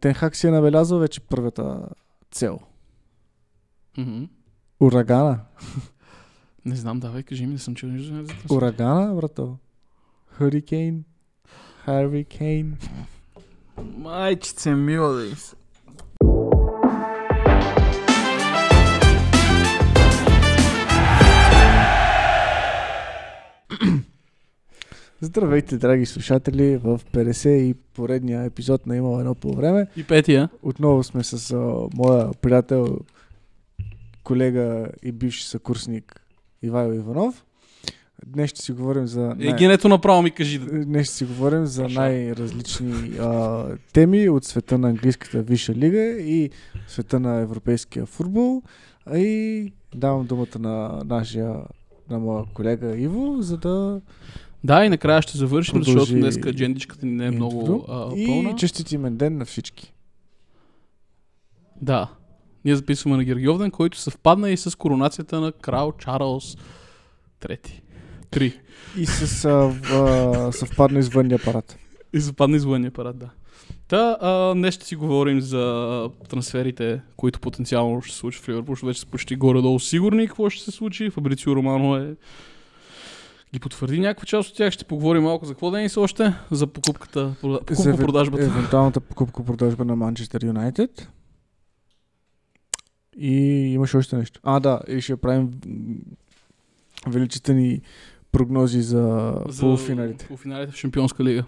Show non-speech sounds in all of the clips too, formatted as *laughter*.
Тенхак си е набелязал вече първата цел. Мгм. Урагана. Не знам, давай, кажи ми, не съм чул нищо за. Урагана, брато. Хурикейн. Харикейн. Майчице мила да се. Здравейте, драги слушатели, в 50 и поредния епизод на Имало едно по време. И петия. Отново сме с а, моя приятел, колега и бивши съкурсник Ивайло Иванов. Днес ще си говорим за... Е, генето направо ми кажи. Днес ще си говорим за най-различни а, теми от света на английската висша лига и света на европейския футбол. А и давам думата на нашия на моя колега Иво, за да Да, и накрая ще завършим, Продължи защото днес аджендичката ни не е много а, и пълна. честит имен ден на всички. Да. Ние записваме на Гергиовден, който съвпадна и с коронацията на крал Чарлз трети. Три. И с а, в, съвпадна извънния апарат. И западна извънния парад, да. Та, а, днес ще си говорим за трансферите, които потенциално ще се случат в Ливърпул, вече са почти горе-долу сигурни какво ще се случи. Фабрицио Романо е ги потвърди някаква част от тях. Ще поговорим малко за какво да са още. За покупката, За покупко-продажбата. Евентуалната покупка-продажба на Манчестър Юнайтед. И имаше още нещо. А, да, и ще правим м, величествени прогнози за, за полуфиналите. Полуфиналите в Шампионска лига.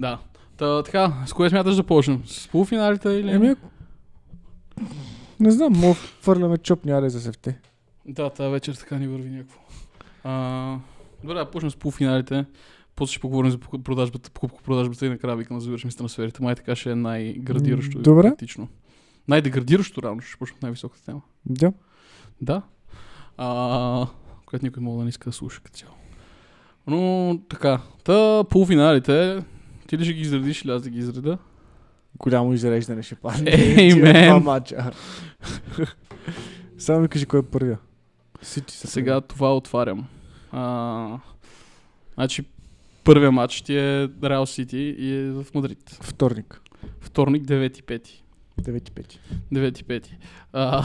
Да. Та, така, с кое смяташ да почнем? С полуфиналите или? Еми, не знам, мога да хвърляме чоп няре за севте. Да, тази вечер така ни върви някакво. А, добре, да почнем с полуфиналите. После ще поговорим за продажбата, покупко-продажбата и накрая викам да завършим с трансферите. Май така ще е най-градиращо. Добре. и практично. Най-деградиращо равно ще почнем най-високата тема. Да. Да. А, която никой мога да не иска да слуша като цяло. Но така. Та полуфиналите. Ти ли ще ги изредиш или аз да ги изреда? Голямо изреждане ще падне. Ей, *laughs* Тия мен. *laughs* Само ми кажи кой е първия. Сити Сега това отварям. А, значи, първия матч ти е Реал Сити и е в Мадрид. Вторник. Вторник, 9-5. 9-5. 9-5. А,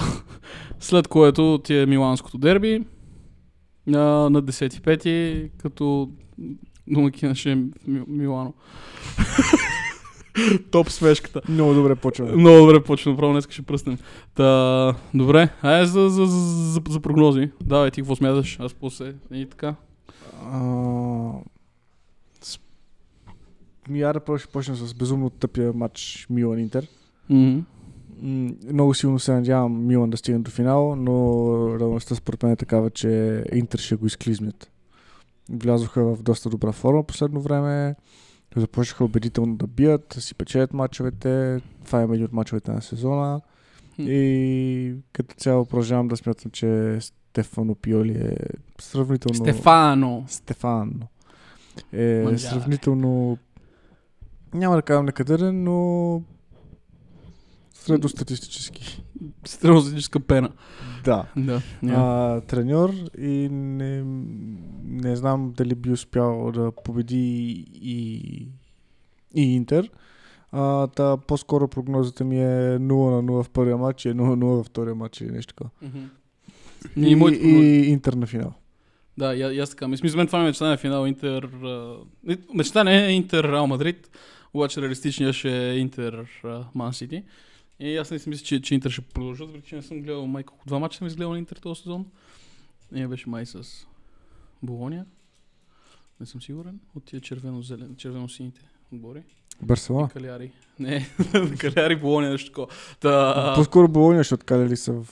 след което ти е Миланското дерби а, на 10-5, като домакина ще е Ми- Милано. *laughs* *laughs* Топ смешката. Много добре почваме. Много добре почва, направо днес ще пръснем. Та, добре, айде за, за, за, за, прогнози. Давай, ти какво смяташ? Аз после и така. А, с- Ми аре първо ще почна с безумно тъпия матч Милан Интер. Много силно се надявам Милан да стигне до финал, но реалността според мен е такава, че Интер ще го изклизнят. Влязоха в доста добра форма последно време. Започнаха убедително да бият, да си печелят мачовете. Това е един от мачовете на сезона. И като цяло продължавам да смятам, че Стефано Пиоли е сравнително... Стефано. Стефано. Е Манджаре. сравнително... Няма да кажам некадърен, но средостатистически. Стереозатическа пена. Да. Да. А, А, треньор и не, не знам дали би успял да победи и, и Интер. А, та, по-скоро прогнозата ми е 0 на 0 в първия матч и 0 на 0 във втория матч или нещо такова. и, И, моите и, Интер на финал. Да, и, и аз така. Мисля, мен това ми е мечта на финал Интер... а, Мечта не е Интер Реал Мадрид, обаче реалистичният ще е Интер Ман Сити. И аз не си мисля, че, че Интер ще продължат, въпреки че не съм гледал май колко два мача съм изгледал на Интер този сезон. И беше май с Болония. Не съм сигурен. От тия червено-зелен, червено-сините отбори. Барселона. Каляри. Не, *laughs* Каляри, Болония, нещо такова. Та, По-скоро Болония ще откаляли са в,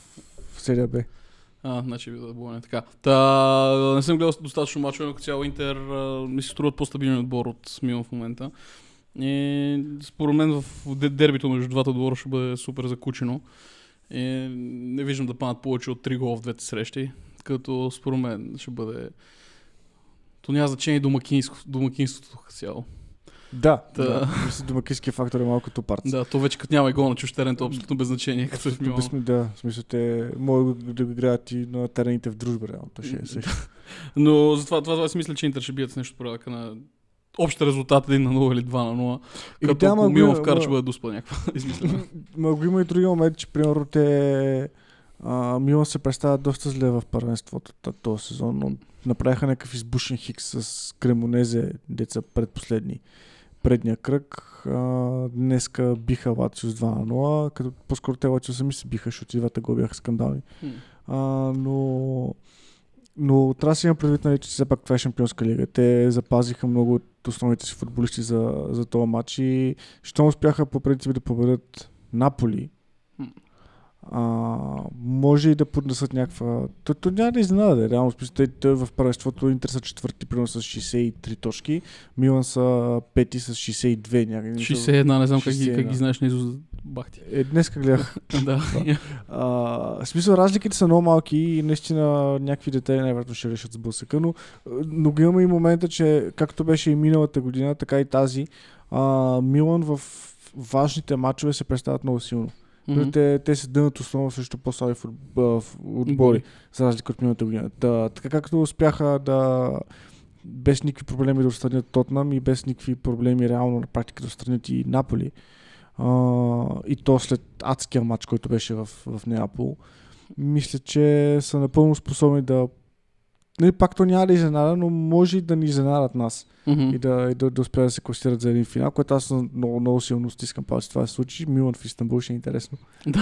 в серия Б. А, значи би да е така. Та, не съм гледал достатъчно мачове, но като цяло Интер ми се струват по-стабилен отбор от Милан в момента. И според мен в де- дербито между двата отбора ще бъде супер закучено. И не виждам да паднат повече от 3 гола в двете срещи, като според мен ще бъде... То няма значение домакинство, домакинството цяло. Да, Та. да. Мисля, домакинския фактор е малко тупарц. Да, то вече като няма и гол на чуж терен, то е абсолютно без значение, като е. Без, да, в смисъл те могат да го играят и на терените в дружба, реално. То ще е също. Но затова това, това си мисля, че Интер ще бият с нещо порядъка на общ резултат 1 на 0 или 2 на 0. И Като ако Милан ма- вкара, ще бъде дуспа някаква *laughs* измислена. Ма има и други момент, че примерно те а, Милан се представят доста зле в първенството този сезон, но направиха някакъв избушен хикс с Кремонезе, деца предпоследни. Предния кръг. А, днеска биха Лацио с 2 на 0, като по-скоро те Лацио сами се биха, защото и двата го бяха скандални. А, но но трябва да си има предвид, нали, че все пак това е шампионска лига. Те запазиха много от основните си футболисти за, за този матч и щом успяха по принцип да победят Наполи. А, може и да поднесат някаква... То, то няма да изненада, да е, реално. Те, те в първенството Интер са четвърти, примерно с 63 точки, Милан са пети с 62 някъде. 61, не знам как ги, как 61. ги знаеш на изуз бахти. Е, днес гледах. *laughs* да. А, в смисъл, разликите са много малки и наистина някакви детайли най-вероятно ще решат сблъсъка, но, но го има и момента, че както беше и миналата година, така и тази, а, Милан в важните матчове се представят много силно. Мгм. Те, те се дънат основно срещу по-слаби отбори, за разлика от миналата година. Да, така както успяха да без никакви проблеми да отстранят Тотнам и без никакви проблеми реално на практика да отстранят и Наполи. А, и то след адския матч, който беше в, в Неапол. Мисля, че са напълно способни да не, пак то няма да изненада, но може и да ни изненадат нас Мгм. и да, и да, да успеят да се класират за един финал, което аз много, много силно стискам палци. Това се случи. Милан в Истанбул ще е интересно. *laughs*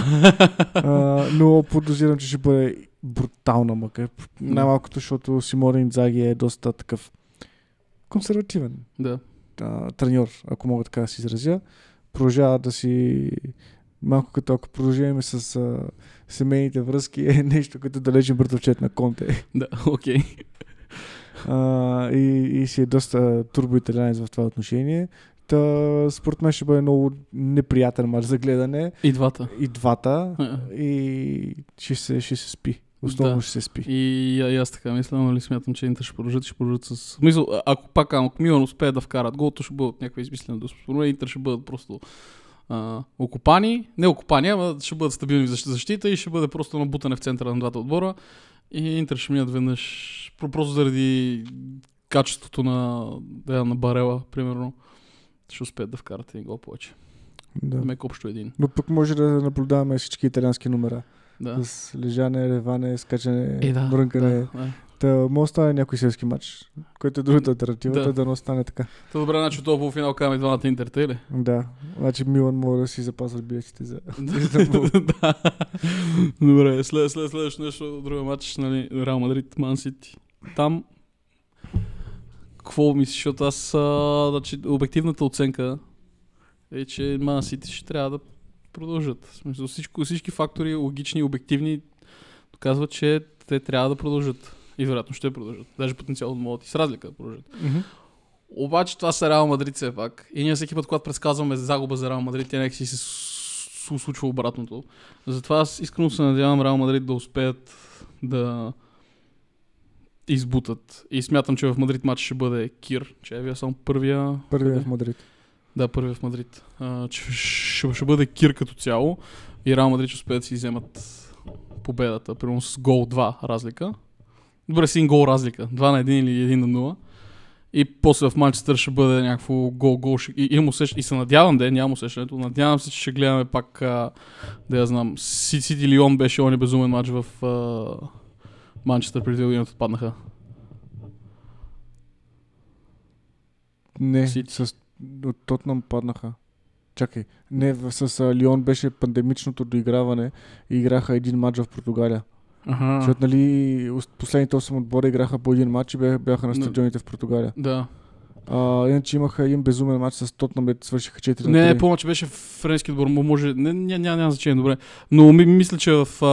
А, но подозирам, че ще бъде брутална мъка. Най-малкото, защото Симоне Инзаги е доста такъв консервативен Да. а, треньор, ако мога така да се изразя. Продължава да си малко като ако продължаваме с а, семейните връзки е *laughs* нещо като далечен братовчет на Конте. Да, окей. А, и, и си е доста турбоиталянец в това отношение. Та, според мен ще бъде много неприятен мач за гледане. И двата. И двата. А. И ще се, ще се спи. Основно Да. ще се спи. И, и аз така мисля, но ли смятам, че Интер ще продължат, ще продължат с... Мисъл, ако пак ако Милан успее да вкарат гол, то ще бъдат някаква измислена до Според Интер ще бъдат просто а, окупани, не окупани, ама ще бъдат стабилни в защ- защита и ще бъде просто набутане в центъра на двата отбора. И Интер ще минат веднъж, про- просто заради качеството на, да, на Барела, примерно, ще успеят да вкарат един гол повече. Да. Мек общо един. Но пък може да наблюдаваме всички италиански номера. Да. С лежане, реване, скачане, Е, да, брънкане. да, да. Та, може да стане някой селски матч, който е другата альтернатива, Да. да. не стане така. Та добре, значи този полуфинал казваме двамата Интер, тъй ли? Да. Значи Милан може да си запазват билетите за... *laughs* *laughs* да. Добре, след, след следващото нещо, другия матч, нали, Реал Мадрид, Ман Сити. Там, какво мислиш, защото аз, а, значи, обективната оценка е, че Ман Сити ще трябва да продължат. В смисъл, всичко, всички фактори, логични и обективни, доказват, че те трябва да продължат. И вероятно ще продължат. Даже потенциално могат и с разлика да продължат. Обаче това са Реал Мадрид все пак. И ние всеки път, когато предсказваме загуба за Реал Мадрид, тя някакси се случва обратното. Затова аз искрено се надявам Реал Мадрид да успеят да избутат. И смятам, че в Мадрид матч ще бъде Кир, че е само първия... Първият къде? в Мадрид. Да, първия в Мадрид. А, че ще, ще бъде Кир като цяло. И Реал Мадрид ще успеят да си вземат победата. Примерно с гол 2 разлика. Добре, с един гол разлика. 2 на 1 или 1 на 0. И после в Манчестър ще бъде някакво гол-гол. И, имам усещ... и се надявам да е, нямам усещането. Надявам се, че ще гледаме пак, а, да я знам, Си- Сити Лион беше он безумен матч в а, Манчестър преди годината отпаднаха. Не, Сити. с... от Тотнам паднаха. Чакай. Не, с а, Лион беше пандемичното доиграване и играха един матч в Португалия. Ага. Защото нали ос- последните 8 отбора играха по един матч и бе- бяха на стадионите в Португалия. Да. А, иначе имаха един безумен матч с Тотнам, де свършиха 4 на Не, 3. не, помня, че беше френски отбор, мо- може, не, няма, няма, няма значение, добре. Но ми, мисля, че в а,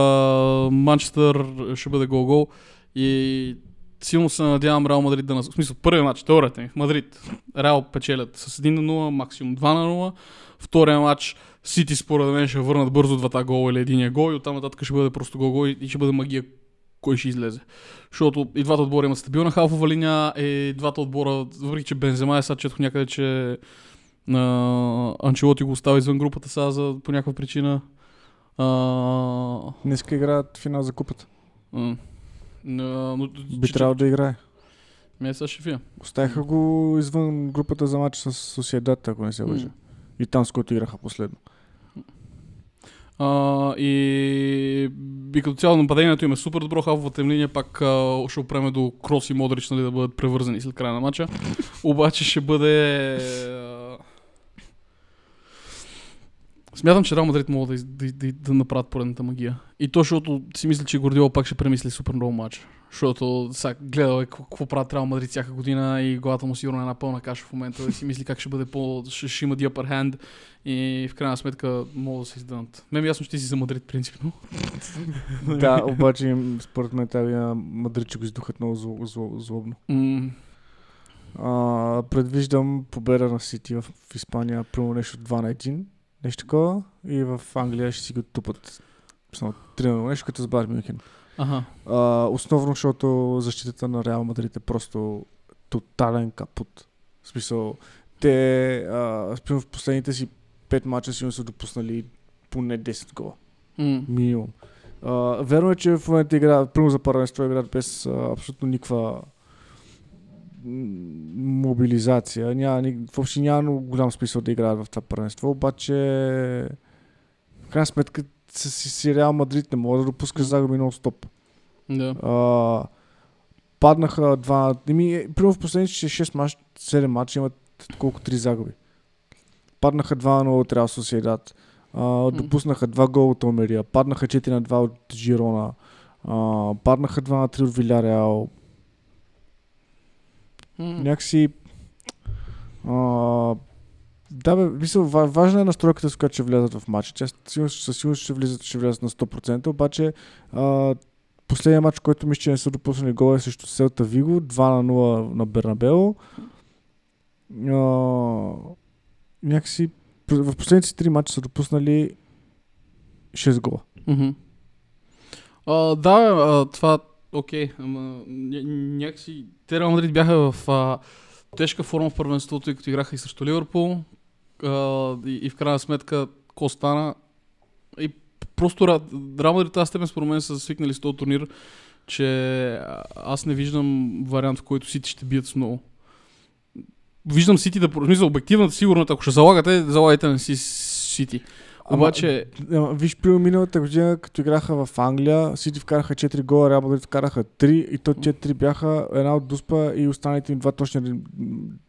Манчестър ще бъде гол-гол и силно се надявам Реал Мадрид да нас... В смисъл, първият матч, теорията ми, в Мадрид, Реал печелят с 1 на 0, максимум 2 на 0. Втория матч, Сити според мен ще върнат бързо двата гола или единия гол и оттам нататък ще бъде просто гол-гол и, и ще бъде магия кой ще излезе. Защото и двата отбора имат стабилна халфова линия, и двата отбора, въпреки че Бензема е сега четох някъде, че на Анчелоти го остави извън групата сега за, по някаква причина. А, Днеска играят финал за купата. А, но, Би трябвало да играе. Ме са шефия. Оставиха го извън групата за матч с Соседата, ако не се лъжа. М. И там с който играха последно. А, и, и като цяло нападението им е супер добро, халфовата им линия пак а, ще опреме до Крос и Модрич нали, да бъдат превързани след края на матча. *laughs* Обаче ще бъде... А... Смятам, че Реал Мадрид могат да, из- да, да, да направят поредната магия. И то, защото си мисля, че Гордиола пак ще премисли супер много матч. Защото сега гледал е какво правят Реал Мадрид всяка година и главата му сигурно е една пълна каша в момента. Да си мисли как ще бъде по... ще, ще има the upper hand и в крайна сметка могат да се издънат. Мен е ясно, че ти си за Мадрид принципно. *laughs* да, обаче според мен тази Мадрид ще го издухат много зло, зло, злобно. М, А, предвиждам победа на Сити в, в Испания, първо нещо 2 на 1, нещо такова, и в Англия ще си го тупат само 3 на 0, нещо като с Бар Мюнхен. Аха. А, основно, защото защитата на Реал Мадрид е просто тотален капут. В смисъл, те а, в последните си 5 мача си са допуснали поне 10 гола. М, Минимум. А, верно е, че в момента игра, първо за първенство играят без а, абсолютно никаква мобилизация. Няма, въобще няма голям смисъл да играят в това първенство, обаче в крайна сметка с си, Реал Мадрид не може да допускаш загуби нон-стоп. Да. А, паднаха два... Еми, е, примерно в последните 6 мач, 7 мача имат колко 3 загуби. Паднаха 2 на от Реал Соседат. А, допуснаха 2 гола от Омерия. Паднаха 4 на 2 от Жирона. А, паднаха 2 на 3 от Виляреал. М, Някакси... А, да, бе, ва- важна е настройката, с която ще влязат в матча. Тя със сигурност, ще, влизат, ще влязат на 100%, обаче а, последният матч, който мисля, че не са допуснали гол е срещу Селта Виго, 2 на 0 на Бернабео. А, някакси в последните си 3 матча са допуснали 6 гола. мгм. А, да, а, това окей, ама ня- някакси те Реал Мадрид бяха в а, тежка форма в първенството, тъй като играха и срещу Ливърпул а, и, и в крайна сметка ко стана и просто Реал Мадрид тази степен според мен са свикнали с този турнир, че аз не виждам вариант, в който Сити ще бият с много. Виждам Сити да... Мисля, обективната сигурност, ако ще залагате, залагайте на си Сити. Обаче, Ама, Виж, при миналата година, като играха в Англия, Сити вкараха 4 гола, Реал Мадрид вкараха 3 и то 4 бяха една от Дуспа и останалите им два точни,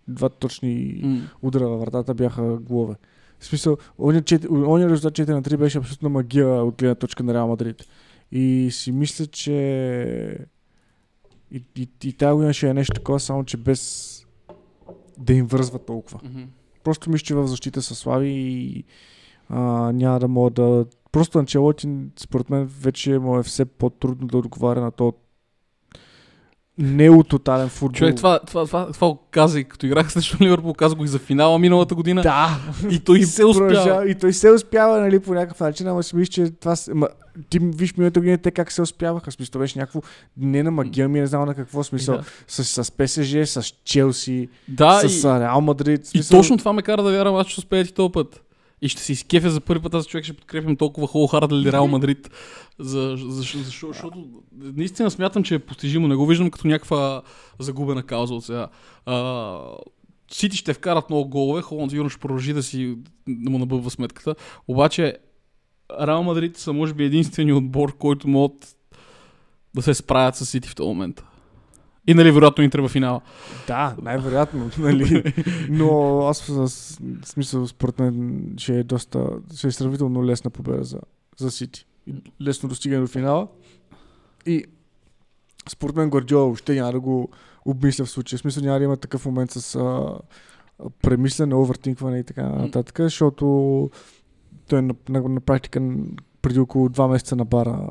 два точни удара във вратата бяха голове. В смисъл, ония, резултат 4 на 3 беше абсолютно магия от гледна точка на Реал Мадрид. И си мисля, че и, и, и тази година ще е нещо такова, само че без да им връзва толкова. мгм. Просто мисля, че в защита са слаби и а, няма да мога да... Просто Анчелоти, според мен, вече му е все по-трудно да отговаря на то неототален футбол. Човек, това, това, това, това го каза и като играх срещу Ливърпул, казах го и за финала миналата година. Да! И той се успява. И той се успява, нали, по някакъв начин, ама си мисля, че това... Ма, ти виж миналата година те как се успяваха. Смисъл, това беше някакво... Не на магия ми, не знам на какво смисъл. Да. С, с ПСЖ, с Челси, Да, с Реал Мадрид. в и Смисъл, точно това ме кара да вярвам, аз ще успеят и този път. И ще се изкефя за първи път, аз човек ще подкрепям толкова wholeheartedly Реал Мадрид. За, за, за, защо, защото наистина смятам, че е постижимо. Не го виждам като някаква загубена кауза от сега. А, Сити ще вкарат много голове, Холанд сигурно ще продължи да си да му набъбва сметката. Обаче Реал Мадрид са може би единствения отбор, който могат да се справят с Сити в този момент. И нали вероятно Интер в финала. Да, най-вероятно, *laughs* нали. Но аз с- смисъл, според мен, ще е доста, ще е сравнително лесна победа за, за Сити. Лесно достигане до финала. И според мен Гвардиола въобще няма да го обмисля в случая. В смисъл няма да има такъв момент с а, премислене, овертинкване и така нататък, защото той на, на, на практика преди около два месеца на бара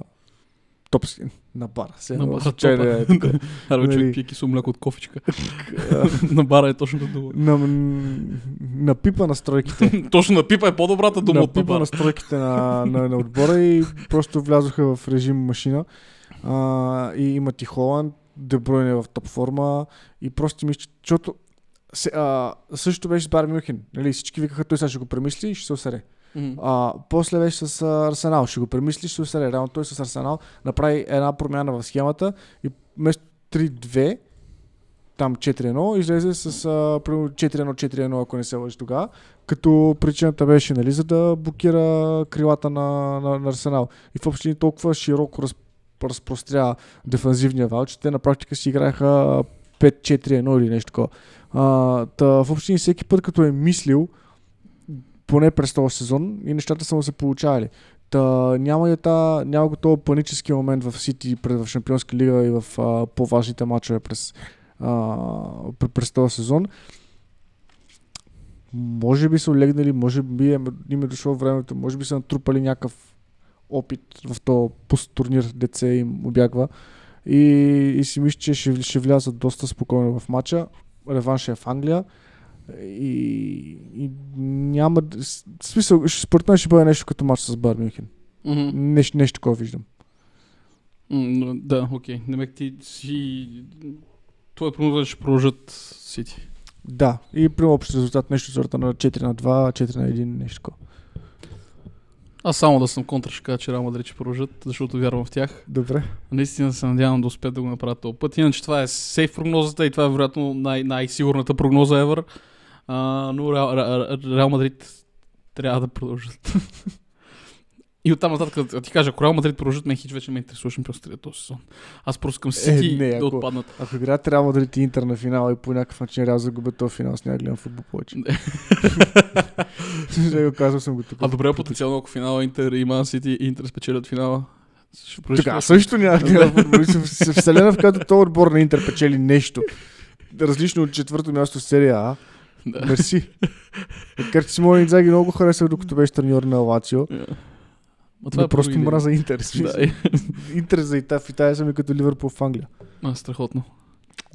топ си- на бара. Се, На бара случайно е. *laughs* Аре, Нали. човек пие кисело мляко от кофичка. *laughs* *laughs* на бара е точно дума. на, на пипа настройките. точно на пипа е по-добрата дума на от на пипа бара. настройките на, на, на отбора и просто влязоха в режим машина. А, и имат и Холанд, Дебройне в топ форма и просто мисля, защото се, а, същото беше с Бар Мюнхен. Нали? Всички викаха, той сега ще го премисли и ще се осере. Мгм. А, после беше с Арсенал. Ще го премисли, ще се. Реално той с Арсенал направи една промяна в схемата и вместо 3-2 там 4-1, излезе с а, примерно 4-1-4-1, ако не се лъжи тогава, като причината беше нали, за да блокира крилата на, на, на Арсенал. И в общини толкова широко раз, разпростря дефанзивния вал, че те на практика си играеха 5-4-1 или нещо такова. А, та, всеки път, като е мислил, поне през този сезон, и нещата са му се получавали. Та, няма, и та, няма го панически момент в Сити в Шампионска лига и в а, по-важните матчове през, а, пр- през този сезон. Може би са олегнали, може би е, им е дошло времето, може би са натрупали някакъв опит в този посттурнир, им обягва. И, и си мисля, че ще, ще влязат доста спокойно в матча. Реванш е в Англия. И няма. В смисъл, според мен ще бъде нещо като матч с Бар Мюнхен. Мгм. Нещо, нещо такова виждам. Но Да, окей. Демек ти си... Твой прогноз ще продължат Сити. Да, и при общ резултат нещо сорта на 4 на 2, 4 на 1, нещо такова. Аз само да съм контра ще кажа, че Реал Мадрид ще продължат, защото вярвам в тях. Добре. Наистина се надявам да успеят да го направят този път. Иначе това е сейф прогнозата и това е вероятно най- най-сигурната прогноза ever. А, но Реал, Ре- Реал Мадрид трябва да продължат. и оттам нататък да ти кажа, ако Реал Мадрид продължат, мен хич вече ме интересува шампионската лига този сезон. Аз просто към Сити не, да отпаднат. Ако играят Реал Мадрид и Интер на финала и по някакъв начин Реал загубят този финал, с няма да гледам футбол повече. *laughs* Ще го казвам съм го тук. А добре, потенциално ако финала Интер и Ман Сити и Интер спечелят финала. Така, също няма да гледам футбол. Вселена, в която този отбор на Интер печели нещо. Различно от четвърто място в серия А. Да. Мерси. Макар че Симон Инзаги много харесва, докато беше треньор на Лацио. Yeah. Ма Но просто други мраза. Интер. Да, *laughs* Интер за Италия в Италия съм като Ливърпул в Англия. а, страхотно.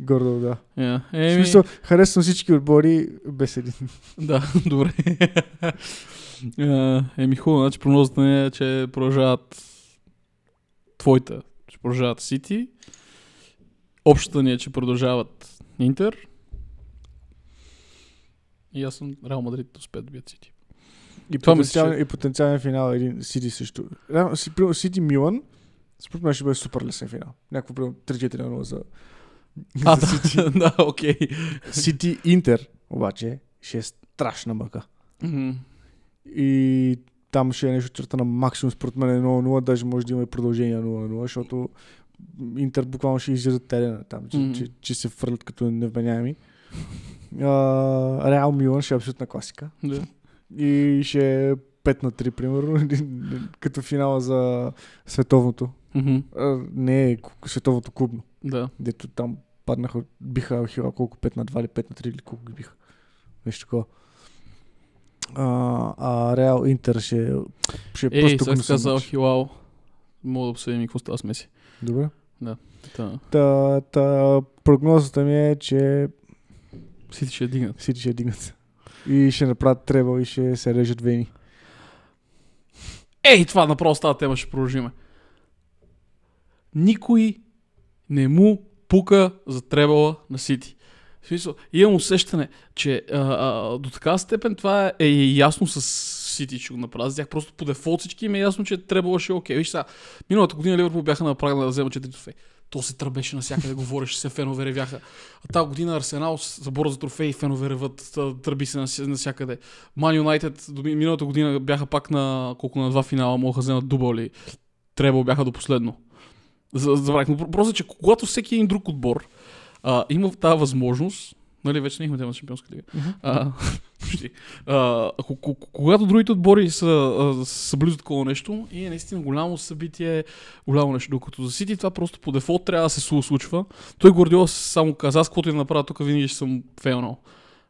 Гордо, да. Yeah. В Еми, смисъл, харесвам всички отбори без един. *laughs* Да, добре. А, Еми хубаво, значи прогнозата е, че продължават твоите, че продължават Сити. Общата ни е, че продължават Интер. И аз съм Реал Мадрид да успеят да бият Сити. И, Това мисля, потенциален, и потенциален финал е един Сити също. Сити Милан, според мен ще бъде супер лесен финал. Някакво примерно 3-4-0 за, А, за Сити. *laughs* да, окей. Сити Интер, обаче, ще е страшна мъка. Мгм. И там ще е нещо черта на максимум, според мен е 0-0, даже може да има и продължение 0-0, защото Интер буквално ще излизат терена там, че, Мгм. че, че, се фърлят като невменяеми. А, Реал Милан ще е абсолютна класика. Да. И ще е 5 на 3, примерно, *laughs* като финала за световното. Мгм. А, не е световното клубно, Да. дето там паднаха, биха хила колко 5 на 2 или 5 на 3 или колко ги биха. Нещо такова. А, а Реал Интер ще, ще е Ей, просто сега казал мач. Хилао. Мога да обсъдим и какво става с Меси. Добре. Та, Та, та, прогнозата ми е, че Сити ще дигнат. Сити ще дигнат. И ще направят требъл и ще се режат вени. Ей, това направо става тема, ще продължиме. Никой не му пука за требала на Сити. В смисъл, имам усещане, че а, а, до така степен това е, е ясно с Сити, че го направят. Тях просто по дефолт всички им е ясно, че требала ще е окей. Виж сега, миналата година Ливърпул бяха направили да вземат 4 трофеи. То се тръбеше навсякъде, говореше се, фенове ревяха. А тази година Арсенал забора за трофеи, фенове реват, тръби се навс- навсякъде. Ман Юнайтед миналата година бяха пак на колко на два финала, могат да вземат дубъл или требал бяха до последно. За- Забравих. Но просто, че когато всеки един друг отбор а, има тази възможност, нали, вече не имаме тема за Шампионска лига, а. *laughs* А, ако- когато другите отбори са, а, са близо такова нещо и е наистина голямо събитие, голямо нещо, докато за Сити това просто по дефолт трябва да се слу- случва. Той Гордиола само каза, аз каквото и да направя тук винаги ще съм фейлнал.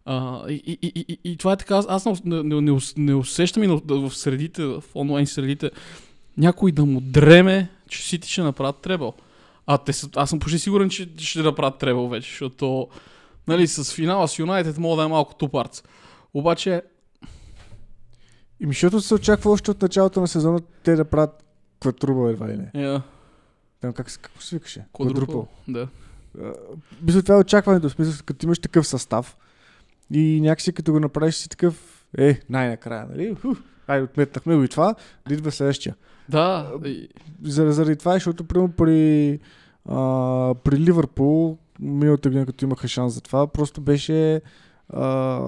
А, и, и, и, и, и, това е така, аз- не, не, не, не, ус- не усещам и на- в средите, в онлайн средите, някой да му дреме, че Сити ще направят требъл. А те са, аз съм почти сигурен, че ще направят требъл вече, защото нали, с финала с Юнайтед мога да е малко тупарц. Обаче, И защото се очаква още от началото на сезона те да правят квадруба едва ли не. е, Там как, какво се викаше? квадрупъл. Да. Мисля, това е очакването. Смисъл, като имаш такъв състав и някакси като го направиш си такъв, е, най-накрая, нали? Айде, отметнахме го и това, да идва следващия. Да, Заради, заради това, защото примерно при, а, при Ливърпул миналата година, като имаха шанс за това, просто беше а,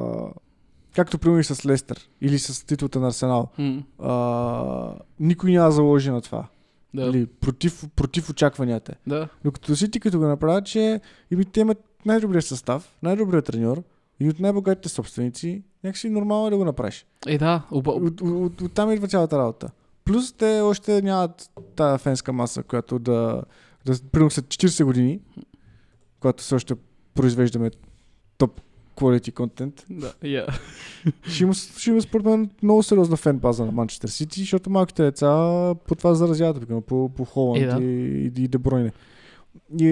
както примерно и с Лестър или с титлата на Арсенал. М, А, никой няма заложи на това. Да. Или против, против очакванията. Да. Докато Сити като го направят, че ими те имат най-добрия състав, най-добрия треньор и от най-богатите собственици, някакси нормално е да го направиш. Е, да. Оба, От, от, от, от там идва цялата работа. Плюс те още нямат тази фенска маса, която да, да примерно след 40 години, когато още произвеждаме топ quality контент, да. Я. ще има, ще има според мен много сериозна фен база на Манчестър Сити, защото малките деца по това заразяват, примерно, по, по Холанд Е, да. и, и, и Дебройне. И,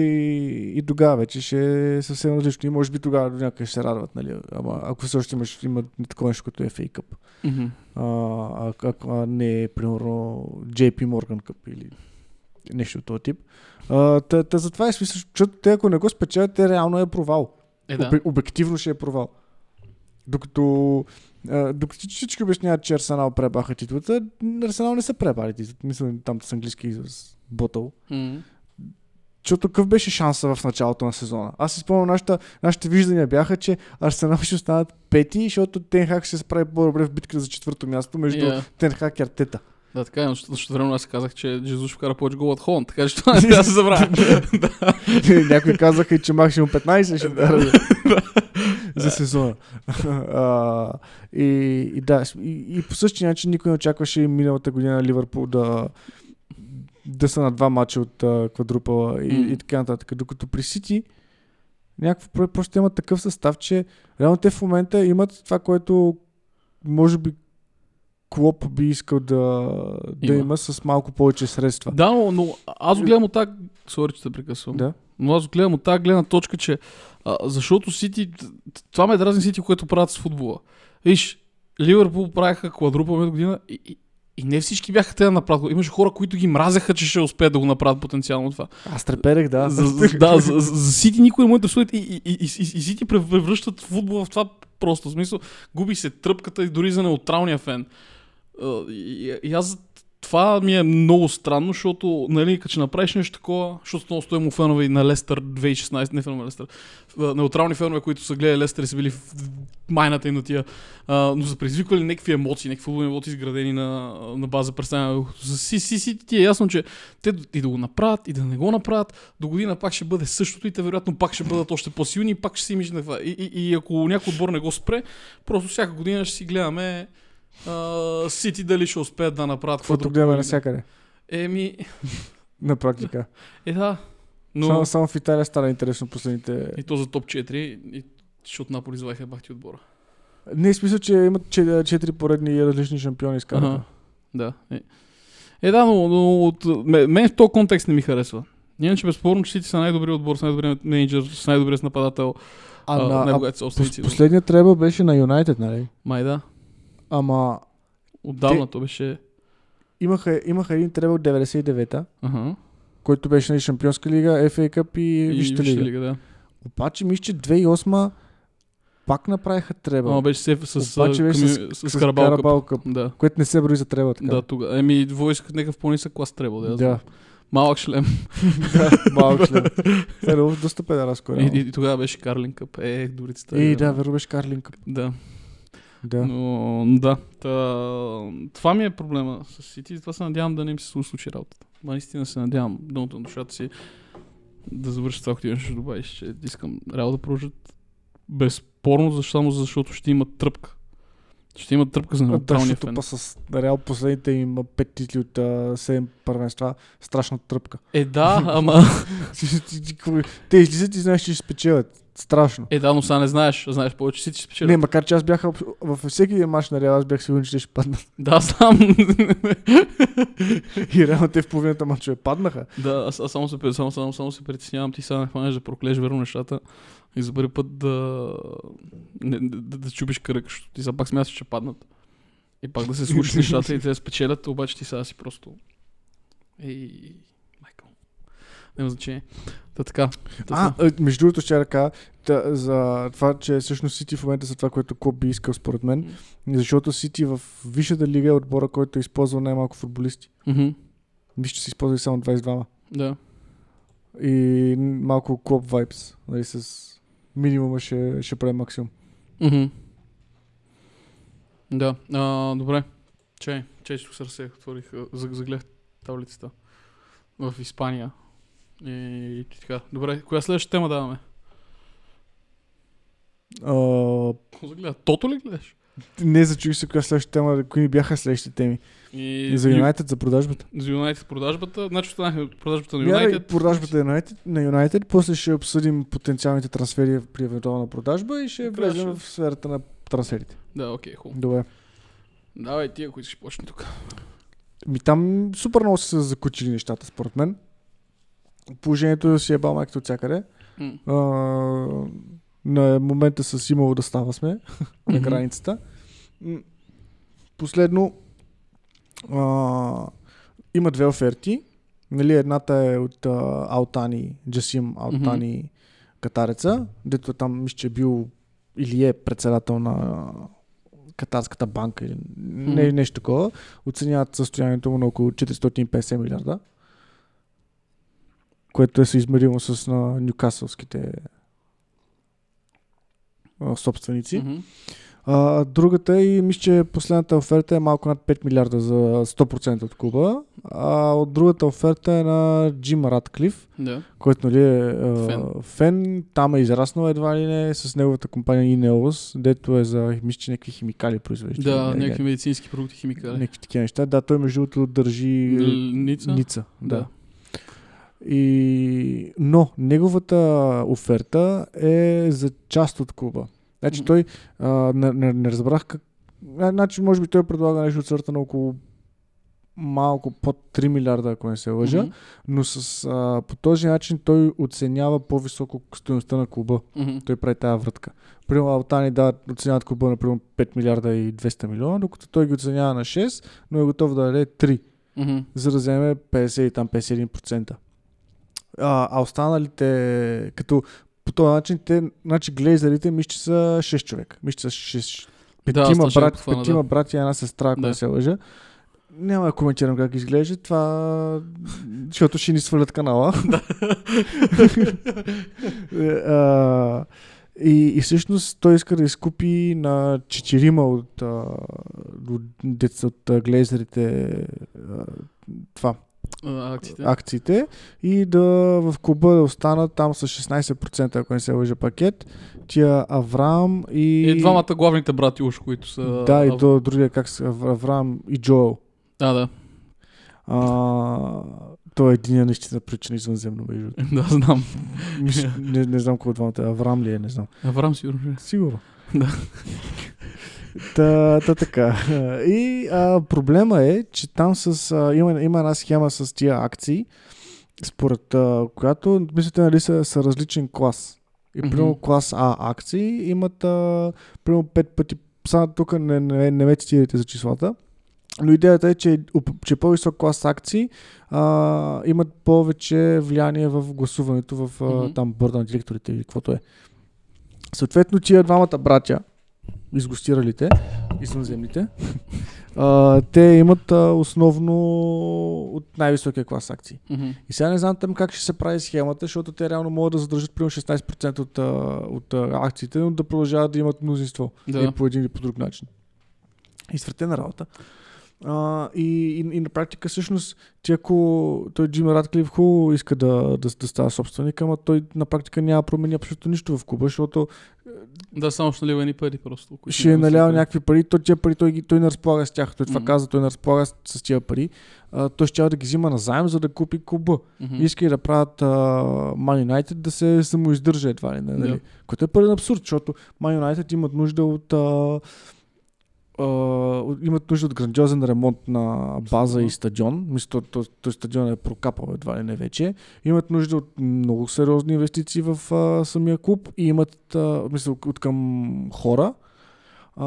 и тогава вече ще е съвсем различно. И може би тогава до някъде ще се радват, нали? Ама ако все още имаш, има такова нещо като FA Cup. Мгм. А, а, а, не, примерно, JP Morgan Cup или нещо от този тип. А, та, та затова е смисъл, защото те ако не го спечелят, те реално е провал. Е, да. Обе, обективно ще е провал. Докато, докато всички обясняват, че Арсенал пребаха титлата, Арсенал не са пребали титлата. Мисля, там с английски израз ботъл. Защото какъв беше шанса в началото на сезона? Аз си спомням, нашата, нашите виждания бяха, че Арсенал ще останат пети, защото Тенхак ще се справи по-добре в битката за четвърто място между Я. Тенхак и Артета. Да, така е, защото време аз казах, че Джезус ще вкара повече гол от Холанд, така че това *laughs* не трябва да се забравя. *laughs* *laughs* Някои казаха, и, че максимум 15 ще дара за, сезона. и, и, да, и, и по същия начин никой не очакваше и миналата година Ливърпул да, да са на два мача от квадрупала и, и така нататък. Докато при Сити някакво про- просто имат такъв състав, че реално те в момента имат това, което може би Клоп би искал да, да Има. има с малко повече средства. Да, но, но аз гледам от тази... Сори, че те прекъсвам. Да. Но аз гледам от тази гледна точка, че а, защото Сити... Това ме дразни Сити, което правят с футбола. Виж, Ливърпул правиха квадрупа миналата година и, и, и не всички бяха те да направят. Имаше хора, които ги мразеха, че ще успеят да го направят потенциално това. Аз треперех, да. За, за, да, за, за, за Сити никой не му интересува и, и, и, и, и Сити превръщат футбола в това просто. В смисъл, губи се тръпката и дори за неутралния фен. А, И, аз това ми е много странно, защото, нали, като направиш нещо такова, защото много стоим фенове на Лестър 2016, не фенове на Лестър, а, неутрални фенове, които са гледали Лестър и са били в майната им на тия, а, но са предизвиквали някакви емоции, някакви футболни емоции изградени на, на база представяне. Си, си, си, ти е ясно, че те и да го направят, и да не го направят, до година пак ще бъде същото и те вероятно пак ще бъдат още по-силни и пак ще си имидж на това. И, и, и ако някой отбор не го спре, просто всяка година ще си гледаме Сити дали ще успеят да направят гледаме или не. навсякъде. Еми, *laughs* На практика. е да. Но... Само, само в Италия стана интересно последните... И то за топ 4, и, защото Наполи заваха бахти отбора. Не, в смисъл, че имат че- четири поредни различни шампиони изкараха. Ага. Да. Е, е да, но, но от, ме- мен в този контекст не ми харесва. Иначе безспорно, че Сити са най-добрият отбор, с най-добрият менеджер, с най-добрият нападател, А, а, на, а, най-богатите собственици. пос, последният требъл беше на Юнайтед, нали? Май да. Ама Отдавна то беше... имаха, имаха един требъл 99-та, Ага. който беше на Шампионска лига, FA Cup и, И Висшата лига. лига, да. Обаче мисля, че 2008 пак направиха требъл. Ама беше се с, Обаче беше ками- с, с, Карабал Къп. Карабал Къп, Да. което не се брои за требъл. Така. Да, тогава. Еми, войска някакъв по-нисък клас трябва да. знам. *laughs* да. Малък шлем. да, малък член. Е, доста педераско. И, и, и, тогава беше Карлин Къп. Е, дорицата. Е, е, да, верно беше Карлин Къп. Да. Да. Но, да. Та, това ми е проблема с Сити. Това се надявам да не им се случи работата. Ма наистина се надявам дъното на душата си да завърши това, което да добавиш, че искам реално да продължат безспорно, защо, само защото ще имат тръпка. Ще имат тръпка за неутралния защото фен. с Реал последните им пет титли от 7 първенства, страшна тръпка. Е, да, ама... Те излизат и знаеш, че ще спечелят. Страшно. Е, да, но сега не знаеш. Знаеш повече си, че ще спечели. Не, макар че аз бях във всеки един мач на Реал, аз бях сигурен, че те ще паднат. *laughs* Да, знам. И реално те в половината мачове паднаха. да, аз, аз само, се, само, само, само се притеснявам. Ти сега не хванеш да проклеш верно нещата и за първи път да, не, да, да чупиш кръг, защото ти сега пак смяташ, че паднат. И пак да се случат *laughs* нещата и те да спечелят, обаче ти сега си просто... Майкъл. Няма значение. Та така. Та, А, между другото ще ръка за това, че всъщност Сити в момента са това, което Клоп би искал според мен. Защото Сити в Висшата лига е отбора, който използва най-малко футболисти. Мгм. Вижте, са използвали само 22 Да. И малко клуб вайбс. Нали, с минимума ще, ще прави максимум. Мгм. Да, а, добре. Чай, че се разсеях, отворих, загледах таблицата в Испания. И, и така. Добре, коя следваща тема даваме? А, Какво загледа? Тото ли гледаш? не зачуих се коя следващата тема, кои бяха следващите теми. И, за Юнайтед, за продажбата. За Юнайтед продажбата. Значи останахме продажбата на Юнайтед. продажбата на Юнайтед, на Юнайтед, после ще обсъдим потенциалните трансфери при евентуална продажба и ще влезем ще- в сферата на трансферите. Да, окей, хубаво. Добре. Давай тия, които ще почне тук. Ми там супер много са закучили нещата, според мен. Положението си е бал майката от всякъде. А, на момента с имало да става сме *laughs* на Мгм. границата. Последно а, има две оферти. Нали, едната е от а, Алтани, Джасим Алтани, катареца, дето там мисля, че е бил или е председател на Катарската банка или не, нещо такова. Оценяват състоянието му на около 450 милиарда, което е съизмеримо с на нюкасълските собственици. Мгм. А, другата и мисля, че последната оферта е малко над 5 милиарда за 100% от клуба. А от другата оферта е на Джим Радклиф, Да. който нали, е а, Фен. фен. Там е израснал едва ли не с неговата компания Ineos, дето е за мисля, че някакви химикали произвежда. Да, някакви медицински продукти, химикали. някакви такива неща. Да, той между другото държи Л- Ница? Ница. Да. Да. И... Но неговата оферта е за част от клуба. Значи той а, не, не, не разбрах как. Значи, може би той предлага нещо от сорта на около малко под 3 милиарда, ако не се лъжа, Мгм. но с, а, по този начин той оценява по-високо стоеността на клуба. Мгм. Той прави тази врътка. Примерно Алтани да оценяват клуба на примерно 5 милиарда и 200 милиона, докато той ги оценява на 6, но е готов да даде 3 Мгм. за да вземе 50 и там 51%. А, а останалите, като по този начин, те, значи глейзерите, мисля, че са 6 човека. Мисля, че са 6. Да, Петима, Сташев брат, петима да. брати и една сестра, ако Да. не се лъжа. Няма да коментирам как изглежда това, защото ще ни свалят канала. *laughs* Е, а, и, и всъщност той иска да изкупи на четирима от, от, деца, от а, това, Акциите. акциите и да в клуба да останат там с 16%, ако не се лъжа пакет. Тия Авраам и... И двамата главните брати уж, които са... Да, и до другия, как са, Ав- Авраам и Джоел. Да, да. А, той е един наистина причина извънземно, между. *laughs* Да, знам. Не, не знам кой двамата е. Авраам ли е, не знам. Аврам сигурно. е. Сигурно. Та, та така. И а, проблема е, че там с, а, има, има една схема с тия акции, според а, която, мисля, те нали са, са различен клас. И примерно клас А акции имат а, примерно 5 пъти, само тук не, не, не ме цитирайте за числата, но идеята е, че, че по-висок клас акции а, имат повече влияние в гласуването в Мгм. там борда на директорите или каквото е. Съответно, тия двамата братя, изгостиралите, извънземните, *laughs* а, те имат а, основно от най-високия клас акции. Мгм. И сега не знам там как ще се прави схемата, защото те реално могат да задържат примерно 16% от, а, от а, акциите, но да продължават да имат мнозинство. Да. И по един или по друг начин. И свъртена работа. А, и, и, и, на практика всъщност ти ако той Джим Радклиф хубаво иска да, да, да става собственик, ама той на практика няма промени абсолютно нищо в клуба, защото Да, само ще налива едни пари просто. ще е пари. някакви пари, той тия пари той, ги- той не разполага с тях. Той това Мгм. каза, той не разполага с, с тия пари. А, той ще да ги взима на заем, за да купи клуба. Мгм. Иска и да правят а, Man United да се самоиздържа едва ли. Нали? Да. Което е пълен абсурд, защото Man United имат нужда от а, имат нужда от грандиозен ремонт на база и стадион. Мисля, то, то, то стадион е прокапал едва ли не вече. Имат нужда от много сериозни инвестиции в а, самия клуб и имат а, мисля, от към хора. А,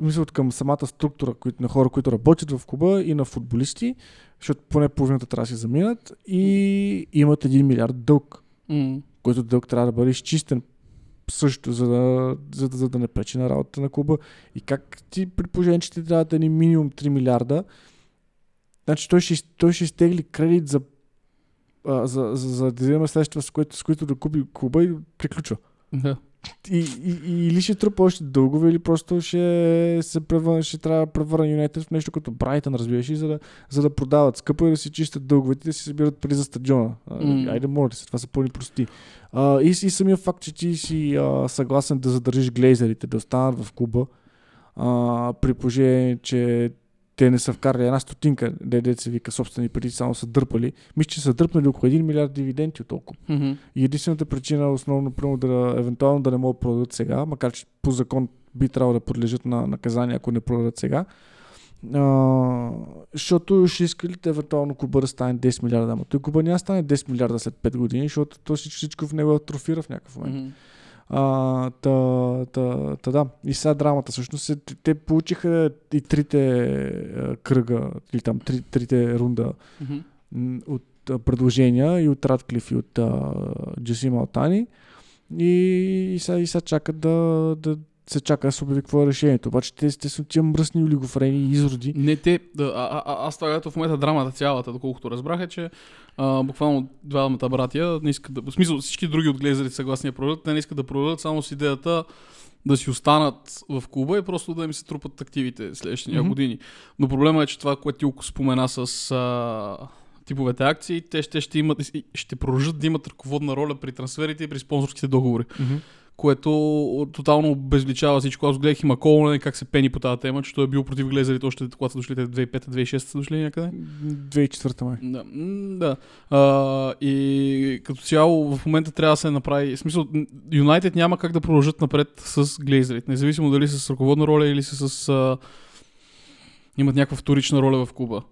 мисля, от към самата структура които, на хора, които работят в клуба и на футболисти, защото поне половината трябва да си заминат и имат 1 милиард дълг, М. който дълг трябва да бъде изчистен също, за да, за, за да не пречи на работата на клуба. И как ти при че ти трябва да ни минимум 3 милиарда, значи той ще, той ще изтегли кредит за а, за, за, за да вземе средства, с с които да купи клуба и приключва. Да. И, и, или ще трупа още дългове, или просто ще се превърне, ще трябва да превърне Юнайтед в нещо като Брайтън, разбираш ли, за да, за да продават скъпо и да си чистят дълговете и да си събират пари за стадиона. Mm. Айде, моля се, това са пълни прости. А, и, и самия факт, че ти си а, съгласен да задържиш глейзерите, да останат в клуба, а, при положение, че те не са вкарали една стотинка, де, се вика собствени пари, само са дърпали. Мисля, че са дърпали около 1 милиард дивиденти от толкова. Мгм. И единствената причина, основно, примерно, да, евентуално да не могат да продадат сега, макар че по закон би трябвало да подлежат на наказание, ако не продадат сега, а, защото ще искали да евентуално клуба да стане 10 милиарда. Ама той клуба няма стане 10 милиарда след 5 години, защото то всичко, всичко в него атрофира в някакъв момент. Мгм. А, та, та, та, да. И сега драмата всъщност е, те- те получиха и трите а, кръга, или там три, трите рунда м, от а, предложения и от Радклиф и от а, Джасим Алтани. И, и, сега, и сега чакат да, да се чака да се обяви какво е решението. Обаче те, те са тия мръсни олигофрени и изроди. Не, те, да, а, а, а, аз това в момента драмата цялата, доколкото разбрах е, че а, буквално двамата братя не искат да, в смисъл всички други от глезарите съгласни да продадат, те не искат да продадат само с идеята да си останат в клуба и просто да им се трупат активите следващите Мгм. mm-hmm. години. Но проблема е, че това, което Тилко спомена с а, типовете акции, те ще, ще, имат, ще продължат да имат ръководна роля при трансферите и при спонсорските договори което тотално обезличава всичко. Аз гледах и Маколнен как се пени по тази тема, че той е бил против глезарите още когато са дошли те 2005-2006 са дошли някъде. 2004 май. Да. да. А, и като цяло в момента трябва да се направи. В смисъл, Юнайтед няма как да продължат напред с глезарите, независимо дали са с ръководна роля или са с. А, имат някаква вторична роля в клуба.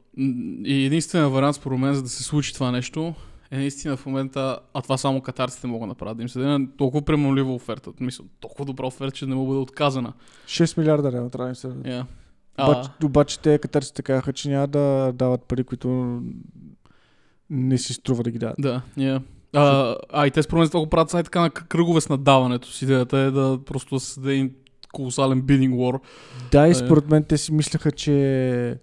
И единственият вариант според мен за да се случи това нещо е наистина в момента, а това само катарците могат да направят, да им се даде толкова премолива оферта. Мисля, толкова добра оферта, че не мога да бъде отказана. 6 милиарда реално трябва да им се дадат. Yeah. Обаче, обаче те катарците казаха, че няма да дават пари, които не си струва да ги дадат. Да, yeah. А, а и те според мен това го правят така на кръгове с надаването с идеята е да просто да се даде един колосален бидинг war. Да, и Е. според мен те си мислеха, че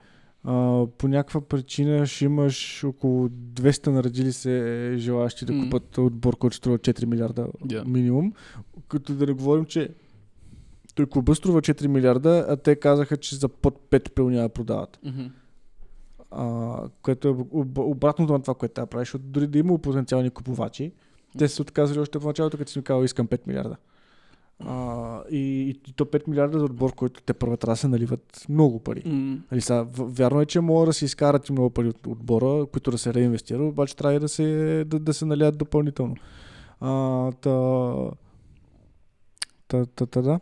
а, по някаква причина ще имаш около 200 наредили се желащи да купат отбор, който струва 4 милиарда Yeah. минимум. Като да не говорим, че той клуба струва 4 милиарда, а те казаха, че за под 5 пил няма да продават. Mm-hmm. А, което е об- обратното на това, което трябва правиш, дори да има потенциални купувачи, те са отказали още в началото, като си ми казал, искам 5 милиарда. А, и, и то 5 милиарда за отбор, който те първа трябва да се наливат много пари. Mm. Нали, сега, вярно е, че могат да се изкарат и много пари от отбора, които да се реинвестират, обаче трябва и да се, да, да се налият допълнително. А, та, та, та, та, да.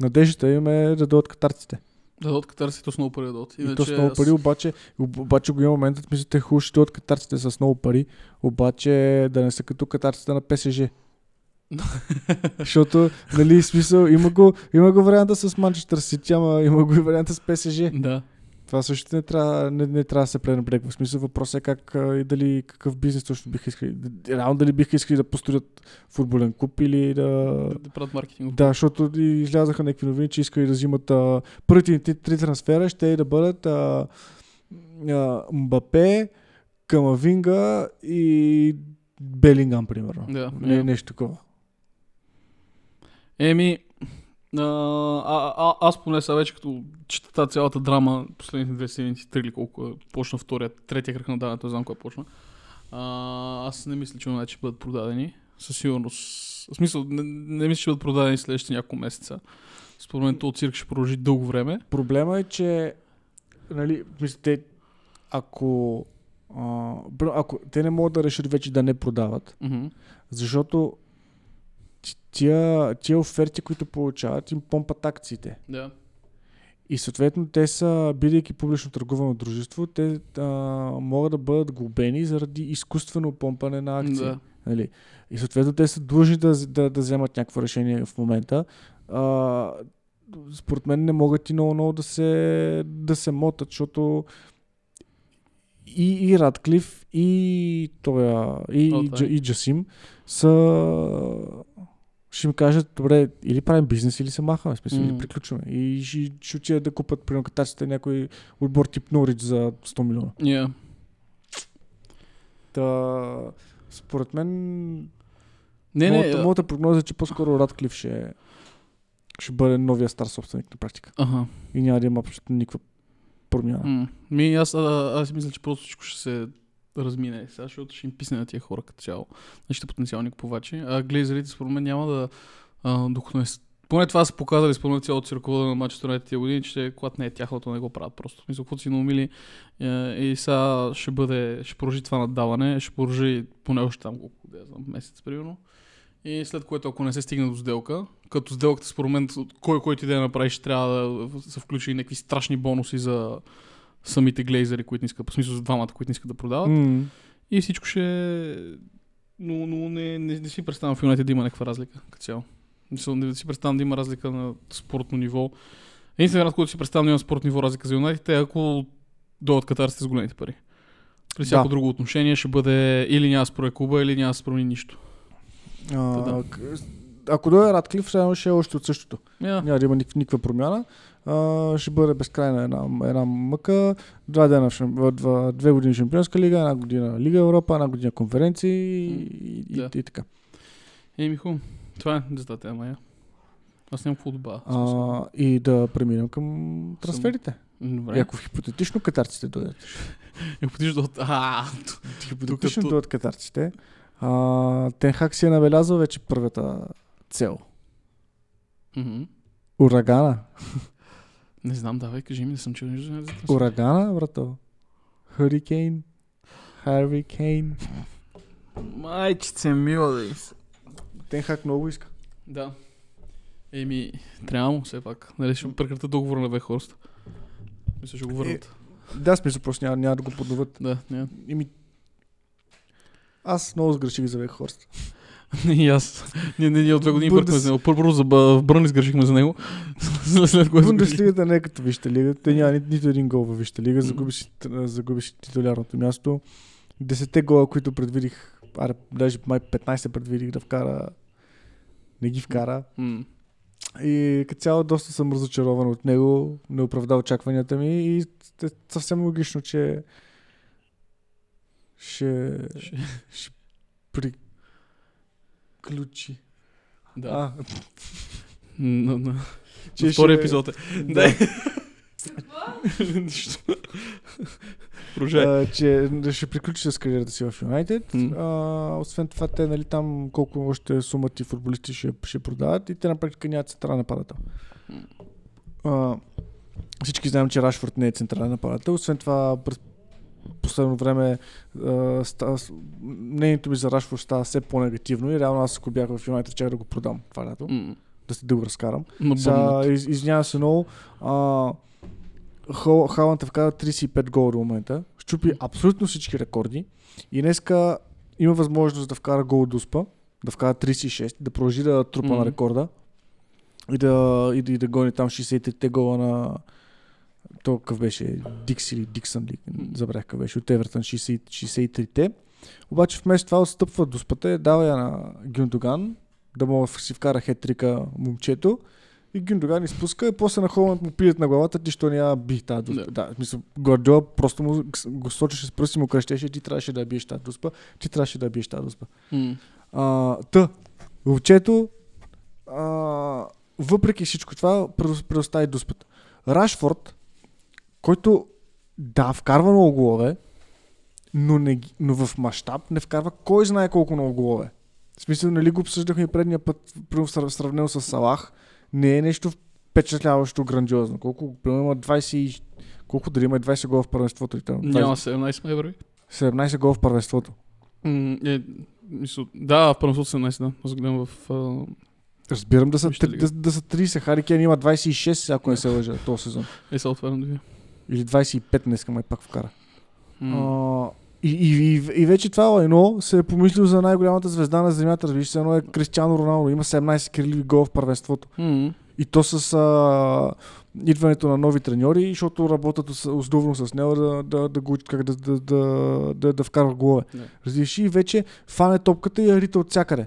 Надеждата им е да дадат катарците. Да дадат катарсите с много пари да. И то с много пари, обаче, об- обаче го има моментът, мисля, те хубаво ще дадат катарците с много пари, обаче да не са като катарците на ПСЖ. Защото, нали, смисъл, има го, има го варианта с Манчестър Сити, ама има го и варианта с ПСЖ. Да. Това също не трябва, не, не трябва да се пренебрегва. В смисъл въпросът е как а, и дали какъв бизнес точно биха искали. Реално дали биха искали да построят футболен клуб или да... Да, да правят маркетинг. Да, защото излязаха някакви новини, че искали да взимат а, първите три, трансфера, ще и да бъдат а, а, Мбапе, Камавинга и Белингам, примерно. Да, Не, нещо такова. Еми, а, а, а, аз поне сега вече като чета цялата драма, последните две седмици, три или колко е, почна втория, третия кръг на даването, знам кога почна. А, аз не мисля, че ще бъдат продадени. Със сигурност. В смисъл, не, не мисля, че бъдат продадени следващите няколко месеца. Според мен този цирк ще продължи дълго време. Проблема е, че нали, мислите, ако, а, ако те не могат да решат вече да не продават, Мгм. защото тия, тия оферти, които получават, им помпат акциите. Да. И съответно те са, бидейки публично търгувано дружество, те а, могат да бъдат глобени заради изкуствено помпане на акции. Да. Нали? И съответно те са длъжни да, да, да вземат някакво решение в момента. А, според мен не могат и много, много да се, да се мотат, защото и, и Радклиф, и, тоя, и, О, и Джасим са ще им кажат, добре, или правим бизнес, или се махаме, смисъл, или М. приключваме. И ще, ще отидат да купат, примерно, катарците някой отбор тип Норич за 100 милиона. Yeah. Та, според мен, Не, не, моята, моята прогноза е, че по-скоро Радклиф ще, ще бъде новия стар собственик на практика. Ага. И няма да има абсолютно никаква промяна. М. Ми, аз, а, аз мисля, че просто всичко ще се размине сега, защото ще им писне на тия хора като цяло. Нашите потенциални купувачи. А глейзерите според мен няма да... А, докато не... Поне това са показали според мен цялото си ръководство на матчето на тия години, че когато не е тяхното, не го правят просто. Мисля, каквото си наумили е, и сега ще бъде, ще продължи това наддаване, ще продължи поне още там колко, да знам, месец примерно. И след което, ако не се стигне до сделка, като сделката според мен, кой който и да направи, ще трябва да се включи и някакви страшни бонуси за самите глейзери, които не искат, в смисъл за двамата, които не искат да продават. М. И всичко ще... Но, но не, не, не си представям в Юнайтед да има някаква разлика като цяло. Мисъл, Не си представям да има разлика на спортно ниво. Единственият раз, който си представям да има спортно ниво разлика за Юнайтед е ако дойдат катарците с големите пари. При всяко Да. друго отношение ще бъде или няма да спре клуба, или няма промени нищо. А, да. Ако дойде Радклиф, ще ще е още от същото. Yeah. Няма да има никаква, никаква промяна. А, ще бъде безкрайна една, една мъка. Два дена, два, две години Шампионска лига, една година Лига Европа, една година конференции и, и, Да. и, и така. Еми хубаво. Това е за тази тема, я. Аз нямам какво добавя. А, и да преминем към трансферите. Добре. И ако хипотетично катарците дойдат. *laughs* Потиш до... А, Хипотетично дойдат катарците. А, Тенхак си е набелязал вече първата цел. мгм. Урагана. Не знам, давай, кажи ми, не съм чул нищо за трансфер. Урагана, брато. Хурикейн. Харви Кейн. Майчице мила да Тенхак много иска. Да. Еми, трябва му все пак. Нали, ще прекратят договора на Вехорст. Мисля, ще го върнат. Да, смисъл, просто няма, няма да го подноват. Да, не. Ими... Аз много сгреших за Вехорст. *laughs* И аз. Ние, ние, ние от две години Бундес- за него. Първо за в Брън изгрешихме за него. *laughs* След- което... Бундеслигата не е като Вижте лига. Те няма ни, нито един гол във Вижте лига. Загуби си, загуби си титулярното място. Десете гола, които предвидих, аре, даже май 15 предвидих да вкара, не ги вкара. М. И като цяло доста съм разочарован от него, не оправда очакванията ми и е съвсем логично, че ще, Ще- ще приключи. Да. А, На, на, че втори ще- епизод е. Да. Продължай. че ще приключи с кариерата си в Юнайтед. А, освен това, те нали, там колко още сумати футболисти ще, ще продават и те на практика нямат централен нападател. А, всички знаем, че Рашфорд не е централен нападател. Освен това, през последно време а, ста, мнението ми за Рашфорд става все по-негативно и реално аз ако бях в Юнайтед, чак да го продам това лято, М. да се да го разкарам. Сега, из, извинявам се много. А, Хол- Халанд е вкара 35 гола до момента. Щупи абсолютно всички рекорди. И днеска има възможност да вкара гол до Успа, да вкара 36, да продължи да трупа Мгм. на рекорда и да, и, да, и да гони там 63-те гола на то какъв беше Дикс или Диксън ли, забравях какъв беше, от Евертън 60, 63-те. Обаче вместо това отстъпва до спата и дава я на Гюндоган, да мога да си вкара хетрика момчето. И Гюндоган изпуска и после на Холанд му пият на главата, ти що няма би тази дуспа. Да. Да, в смисъл, Гвардиола просто му го сочеше с пръсти му крещеше, ти трябваше да биеш тази дуспа, ти трябваше да биеш тази дуспа. М. А, та, момчето, а, въпреки всичко това, предо- предостави дуспата. Рашфорд, който да, вкарва много голове, но, не, но в мащаб не вкарва кой знае колко много голове. В смисъл, нали го обсъждахме предния път, примерно сравнено с Салах, не е нещо впечатляващо, грандиозно. Колко, примерно има 20, и- колко дали има 20 гола в първенството? там? Няма 17 май върви. 17 гола в първенството. М, Е, мисъл, да, в първенството 17, да. Аз гледам в... а, Разбирам да са, да, го? да са 30. Хари Кен има 26, ако не се лъжа, този сезон. Е, сега отварям да ви. Или 25 днес май пак вкара. М. А, и, и, и, и, вече това лайно се е помислил за най-голямата звезда на земята. Разбираш се, едно е Кристиано Роналдо. Има 17 кирливи гола в първенството. М. И то с а, идването на нови треньори, защото работят основно с него да, да, да, го учат как да, да, да, да, да вкарва голове. Да. Разбираш и вече фане топката и я рита от всякъде.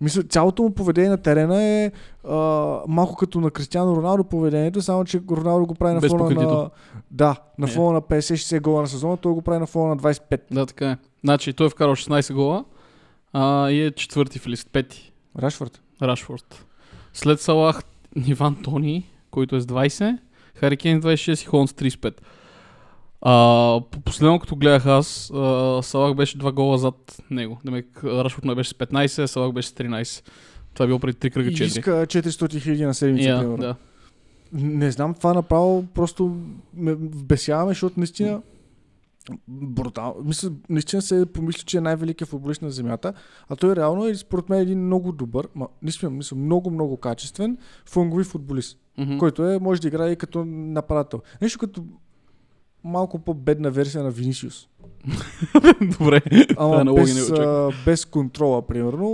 Мисля, цялото му поведение на терена е а, малко като на Кристиано Роналдо поведението, само че Роналдо го прави на Без фона на... Да, на фона на 50-60 гола на сезона, той го прави на фона на 25. Да, така е. Значи той е вкарал 16 гола а, и е четвърти в лист, пети. Рашфорд. Рашфорд. След Салах Иван Тони, който е с 20, Хари Кейн с 26 и Холмс с 35. А, по- последно като гледах аз, а, Салах беше два гола зад него. Демек, Рашфорд не беше с 15, а Салах беше с 13. Това е било преди 3 кръга И 4. иска 400 хиляди на седмица, Я, примерно. да. Не знам, това направо просто ме вбесяваме, защото наистина брутал. Мисля, наистина се помисли, че е най-великият футболист на земята, а той реално е според мен един много добър, ма, наистина, мисля, много, много качествен фунгови футболист, Мгм. който е, може да играе и като нападател. Нещо като малко по-бедна версия на Винисиус. *laughs* Добре. Ама аналогия без, не очаквах. а, без контрола, примерно,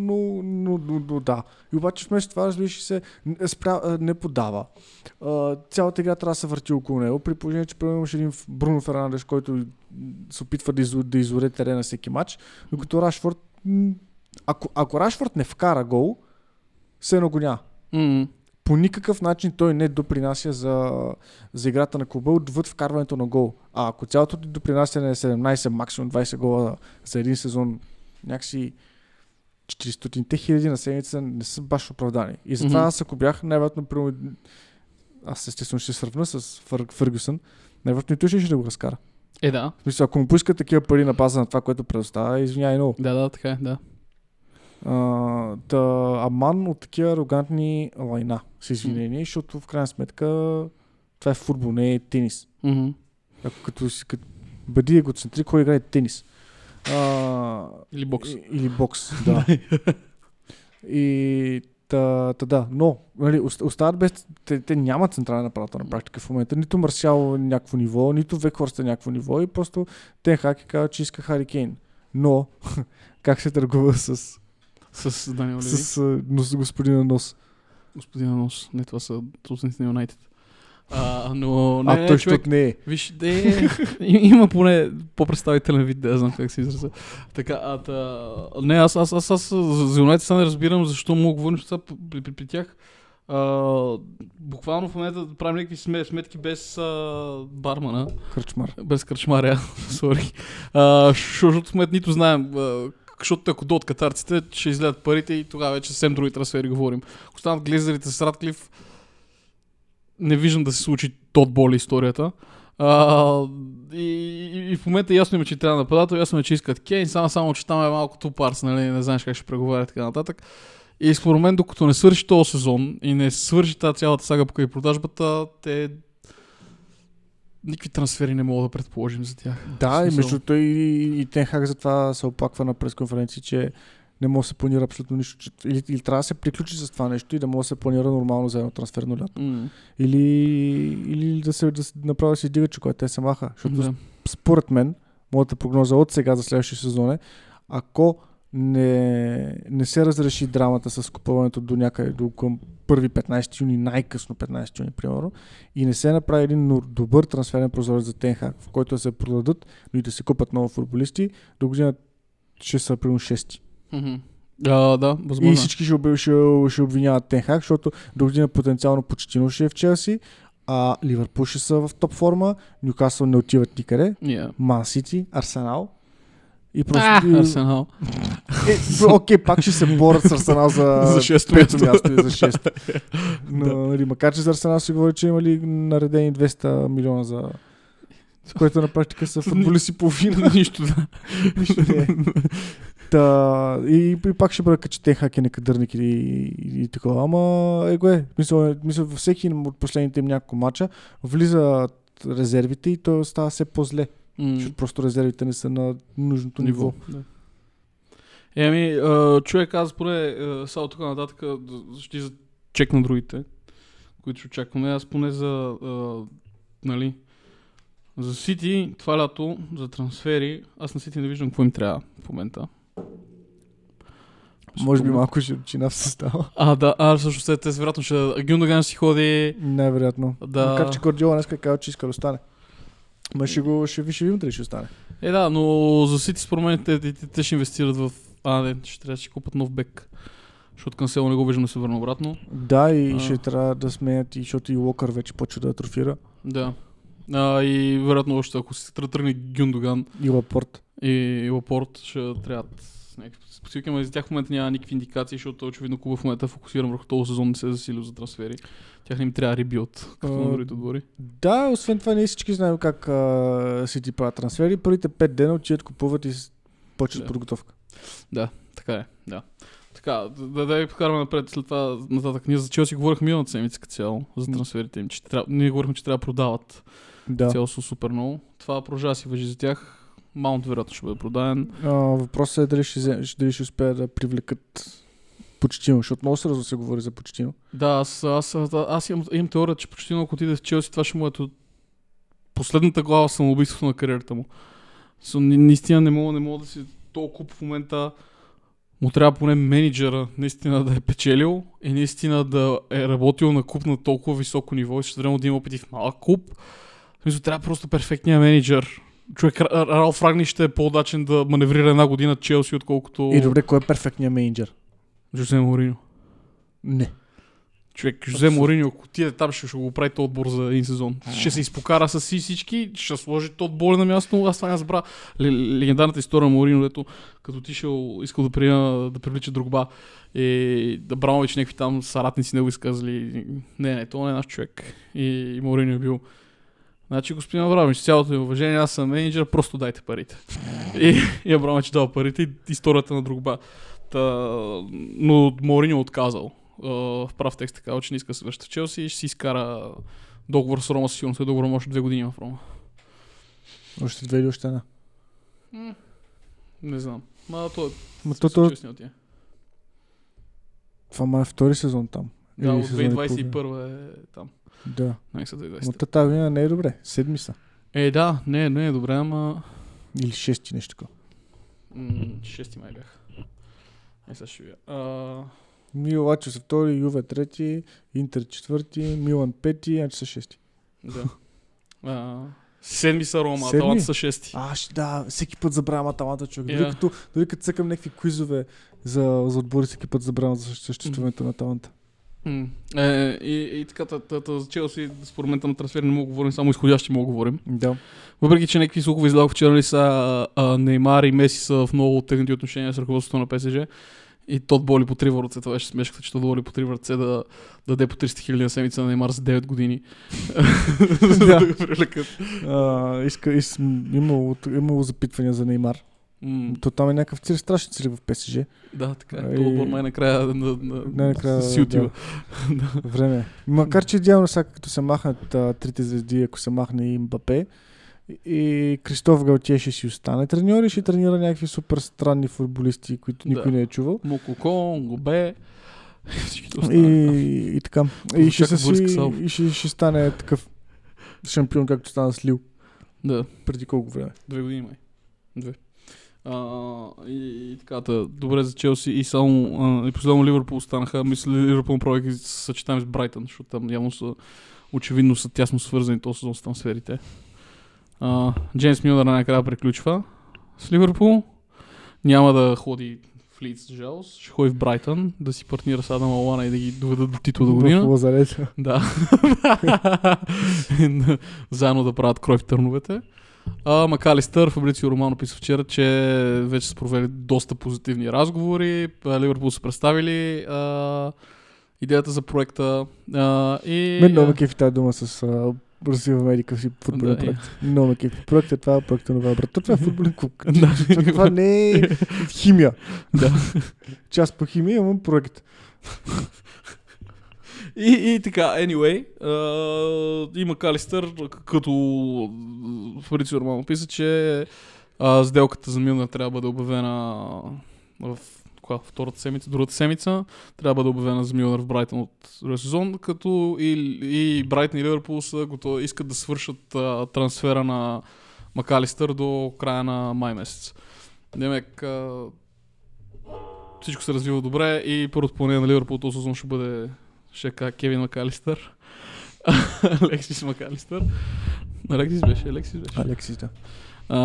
но, но, но, но да. И обаче вместо това, разбираш ли се, спря, не подава. А, цялата игра трябва да се върти около него, при положение, че примерно имаше един Бруно Фернандеш, който се опитва да, изо, да изоре терена всеки матч, докато Рашфорд, ако, ако Рашфорд не вкара гол, се няма. М, По никакъв начин той не допринася за, за играта на клуба отвъд вкарването на гол. А ако цялото ти допринасяне е 17, максимум 20 гола за един сезон, някакси 400-те хиляди на седмица не са баш оправдани. И затова Мгм. аз ако бях, най-вероятно, аз естествено ще се сравна с Фър, Фъргюсън, най-вероятно и той ще, ще да го разкара. Е, да. В смисъл, ако му поискат такива пари на база на това, което предоставя, извинявай много. Да, да, така е, да. А, аман от такива арогантни лайна, с извинение, защото в крайна сметка това е футбол, не е тенис. Ако като, си- като бъди егоцентрик, кой играе тенис? А, Или бокс. и- Или бокс, да. и та, та да, но нали, ост- остават без... Те, те нямат централен нападател на практика в момента. Нито Марсиал е някакво ниво, нито Векхорст е някакво ниво и просто Тен Хак е казал, че иска Хари Кейн. Но, *laughs* как се търгува с, С Даниел Леви. с нос, господина Нос? Господина Нос. Не, това са собствениците на Юнайтед. А, но не, а не, той, човек, не е. Виж, *laughs* де, има поне по-представителен вид, да знам как се изразя. Така, а, та, не, аз, аз, аз, аз за Юнайтед не разбирам защо мога говорим, сега при, при, при тях а, буквално в момента правим някакви сме- сметки без а, бармана, Кръчмар. без кръчмаря, *laughs* сори. А, Защото в момента нито знаем, а, защото ако дойдат катарците, ще излядат парите и тогава вече съвсем други трансфери говорим. Ако станат глезарите с Радклиф, не виждам да се случи тот боли историята. А, и, и, и, в момента ясно има, че трябва нападател, ясно е, че искат Кейн, само, само че там е малко тупарс, нали, не знаеш как ще преговаря и така нататък. И според мен, докато не свърши този сезон и не свърши тази цялата сага покрай продажбата, те никакви трансфери не мога да предположим за тях. Да, и между той и, и Тенхак затова се оплаква на пресконференции, че не може да се планира абсолютно нищо. Че, или, или трябва да се приключи с това нещо и да може да се планира нормално за едно трансферно лято. М, Или, или да се, да направи да се издига, че те се маха. Защото да. според мен, моята прогноза от сега за следващия сезон е, ако не, не се разреши драмата с купуването до някъде до към 1 15 юни, най-късно 15 юни, примерно, и не се направи един добър трансферен прозорец за Тенхак, в който да се продадат, но и да се купат много футболисти, до година ще са примерно 6. Мгм. А, да, възможно. И е. всички ще, обе- ще, ще обвиняват Тенхак, защото до година потенциално почти ще е в Челси, а Ливърпул ще са в топ форма, Нюкасъл не отиват никъде. Ман Сити, Арсенал. И просто. А, Арсенал. Е, окей, пак ще се борят с Арсенал за, *laughs* За шесто пето място. и за шесто. *laughs* Но, нали, макар че за Арсенал се говори, че имали наредени 200 милиона за... С което на практика са футболисти половина. *laughs* Нищо, да. Нищо не е. Та, и, и, пак ще бъда че Техак е некадърник и, и, и такова. Ама е го е. Мисля, мисля, във всеки от последните им няколко мача влизат резервите и то става все по-зле. Защото просто резервите не са на нужното ниво. Да. Е, ами, а, човек, аз поне само тук нататък да- ще за чек на другите, които ще очакваме. Аз поне за, а, нали, за Сити, това лято, за трансфери, аз на Сити не виждам какво им трябва в момента. Може би малко широчина в състава. А, да, а, също след те, вероятно ще Гюндоган си ходи. Най-вероятно. Да. Макар че Гордиола днес е казал, че иска да остане. Ма ще го ще ще видим дали ще остане. Е, да, но за Сити според мен те, те, те ще инвестират в А, не, ще трябва да си купат нов бек. Защото Кансело не го виждам да се върне обратно. Да, и А. ще трябва да сменят, и защото и Локър вече почва да атрофира. Да. А, и вероятно още, ако се тръ- тръгне Гюндоган И Лапорт. и, и Лапорт, ще трябват някакви специфики, но за тях в момента няма никакви индикации, защото очевидно клуба в момента е фокусиран върху този сезон, не се е засилил за трансфери. Тях не им трябва ребилд, като на другите отбори. Да, освен това ние всички знаем как а, си ти правят трансфери. Първите 5 дена отиват купуват и почват Да. подготовка. Така е, да. Така, да, да, да я покараме напред след това нататък. Ние за Челси говорихме миналата седмица като цяло, за трансферите им. Че трябва, ние говорихме, че трябва да продават Да. цяло са супер много. Това продължава да си въжи за тях. Маунт вероятно ще бъде продаден. А, въпросът е дали ще, дали ще успеят да привлекат почтино, защото много сразу се говори за почтино. Да, аз, аз, аз, аз имам, имам теория, че почти ако отиде в Челси, това ще му е последната глава самоубийството на кариерата му. So, наистина не мога, не мога да си толкова в момента му трябва поне менеджера наистина да е печелил и наистина да е работил на куп на толкова високо ниво и също време да има опити в малък куп. В смисъл, трябва просто перфектния менеджер. Човек, Ра- Ралф Рагни ще е по-удачен да маневрира една година Челси, отколкото И добре, кой е перфектният менеджер? Жозе Мориньо. Не. Човек, Жозе Мориньо, ако отиде там, ще, ще го прави този отбор за един сезон. Ще се изпокара с си всички, ще сложи този отбор на място. Аз това не разбра. Легендарната история на Мориньо, дето като отишъл, искал да, приема, да привлича другба. И Абрамович някакви там съратници не го изказали. Не, не, това не е наш човек. И, и Мориньо е бил. Значи, господин Абрамович, с цялото ми уважение, аз съм менеджер, просто дайте парите. и, и Абрамович дал парите и историята на другба. Та, но Мориньо е отказал. А, в прав текст е казал, че не иска да се връща в Челси и ще си изкара договор с Рома, със сигурност е договор може две години в Рома. Още две или още една. Не знам. Ма то, Ма то, то, това ма е втори сезон там. Да, Или от сезон и половина. 2021 е там. Да. Не са 2020. Но тази година не е добре. Седми са. Е, да, не, не е добре, ама... Или шести нещо такова. М, шести май бях. Е, сега ще видя. А, Мил Лачо са втори, Юве трети, Интер четвърти, Милан пети, значи са шести. да. А, седми са Рома, Седми? Аталанта са шести. А, да, всеки път забравям Аталанта, човек. Я. Дори като, дори като цъкам някакви квизове за, за отбори, всеки път забравям за съществуването на Аталанта. Е, и, и така, та, та, та, за Челси, според мен там трансфери не мога да говорим, само изходящи мога да говорим. Да. Въпреки, че някакви слухове излагах вчера, нали са а, Неймар и Меси са в много оттегнати отношения с ръководството на ПСЖ. И Тот Боли по три ръце, това беше смешката, че Тот Боли по три ръце да, да даде по 300 хиляди на седмица на Неймар за 9 години. за *laughs* да *laughs* го привлекат. Имало запитвания за Неймар. М, То там е някакъв цир, страшен цирк в ПСЖ. Да, така е. И- отбор най-накрая на, на, Най-накрая, си отива. *laughs* Време. е. Макар, че идеално сега, като се махнат а, трите звезди, ако се махне и Мбапе, и Кристоф Галтие ще си остане треньор и ще тренира някакви супер странни футболисти, които Да. никой не е чувал. Мукоко, Гобе. *laughs* И, и така. И ще, се си, и ще, ще стане такъв шампион, както стана с Лил. Да. Преди колко време. Две години май. Две. А, и, и така, та, добре за Челси и само а, и последно Ливърпул останаха. Мисля, Ливърпул направи съчетаем с Брайтън, защото там явно са очевидно са тясно свързани този сезон с трансферите. А, Джеймс Милнер накрая приключва с Ливърпул. Няма да ходи в Лидс, жалост. Ще ходи в Брайтън да си партнира с Адам Алана и да ги доведат до титла до година. *laughs* Да. Заедно да правят крой в търновете. А, Макалистър, Фабрицио Романо писа вчера, че вече са провели доста позитивни разговори. Ливърпул са представили а, идеята за проекта. А, и, Мен много кефи тази дума с а, развиваме еди си футболен Да, проект. Много ме кефи. Проектът е това, проектът е това. Брат, то това е *laughs* футболен клуб. Това- не е *laughs* химия. Да. Част по химия имам проект. И, и така, anyway, а, и Макалистър, като Фабрицио Романо писа, че а, сделката за Милнер трябва да бъде обявена в коя, втората седмица, другата седмица, трябва да бъде обявена за Милнер в Брайтън от сезон, като и, и Брайтън и Ливърпул са готови, искат да свършат а, трансфера на Макалистър до края на май месец. Демек, а, всичко се развива добре и първото поне на Ливърпул този сезон ще бъде ще кажа Кевин Макалистър. *laughs* Алексис Макалистър. Алексис беше, Алексис беше. Алексис, да. А,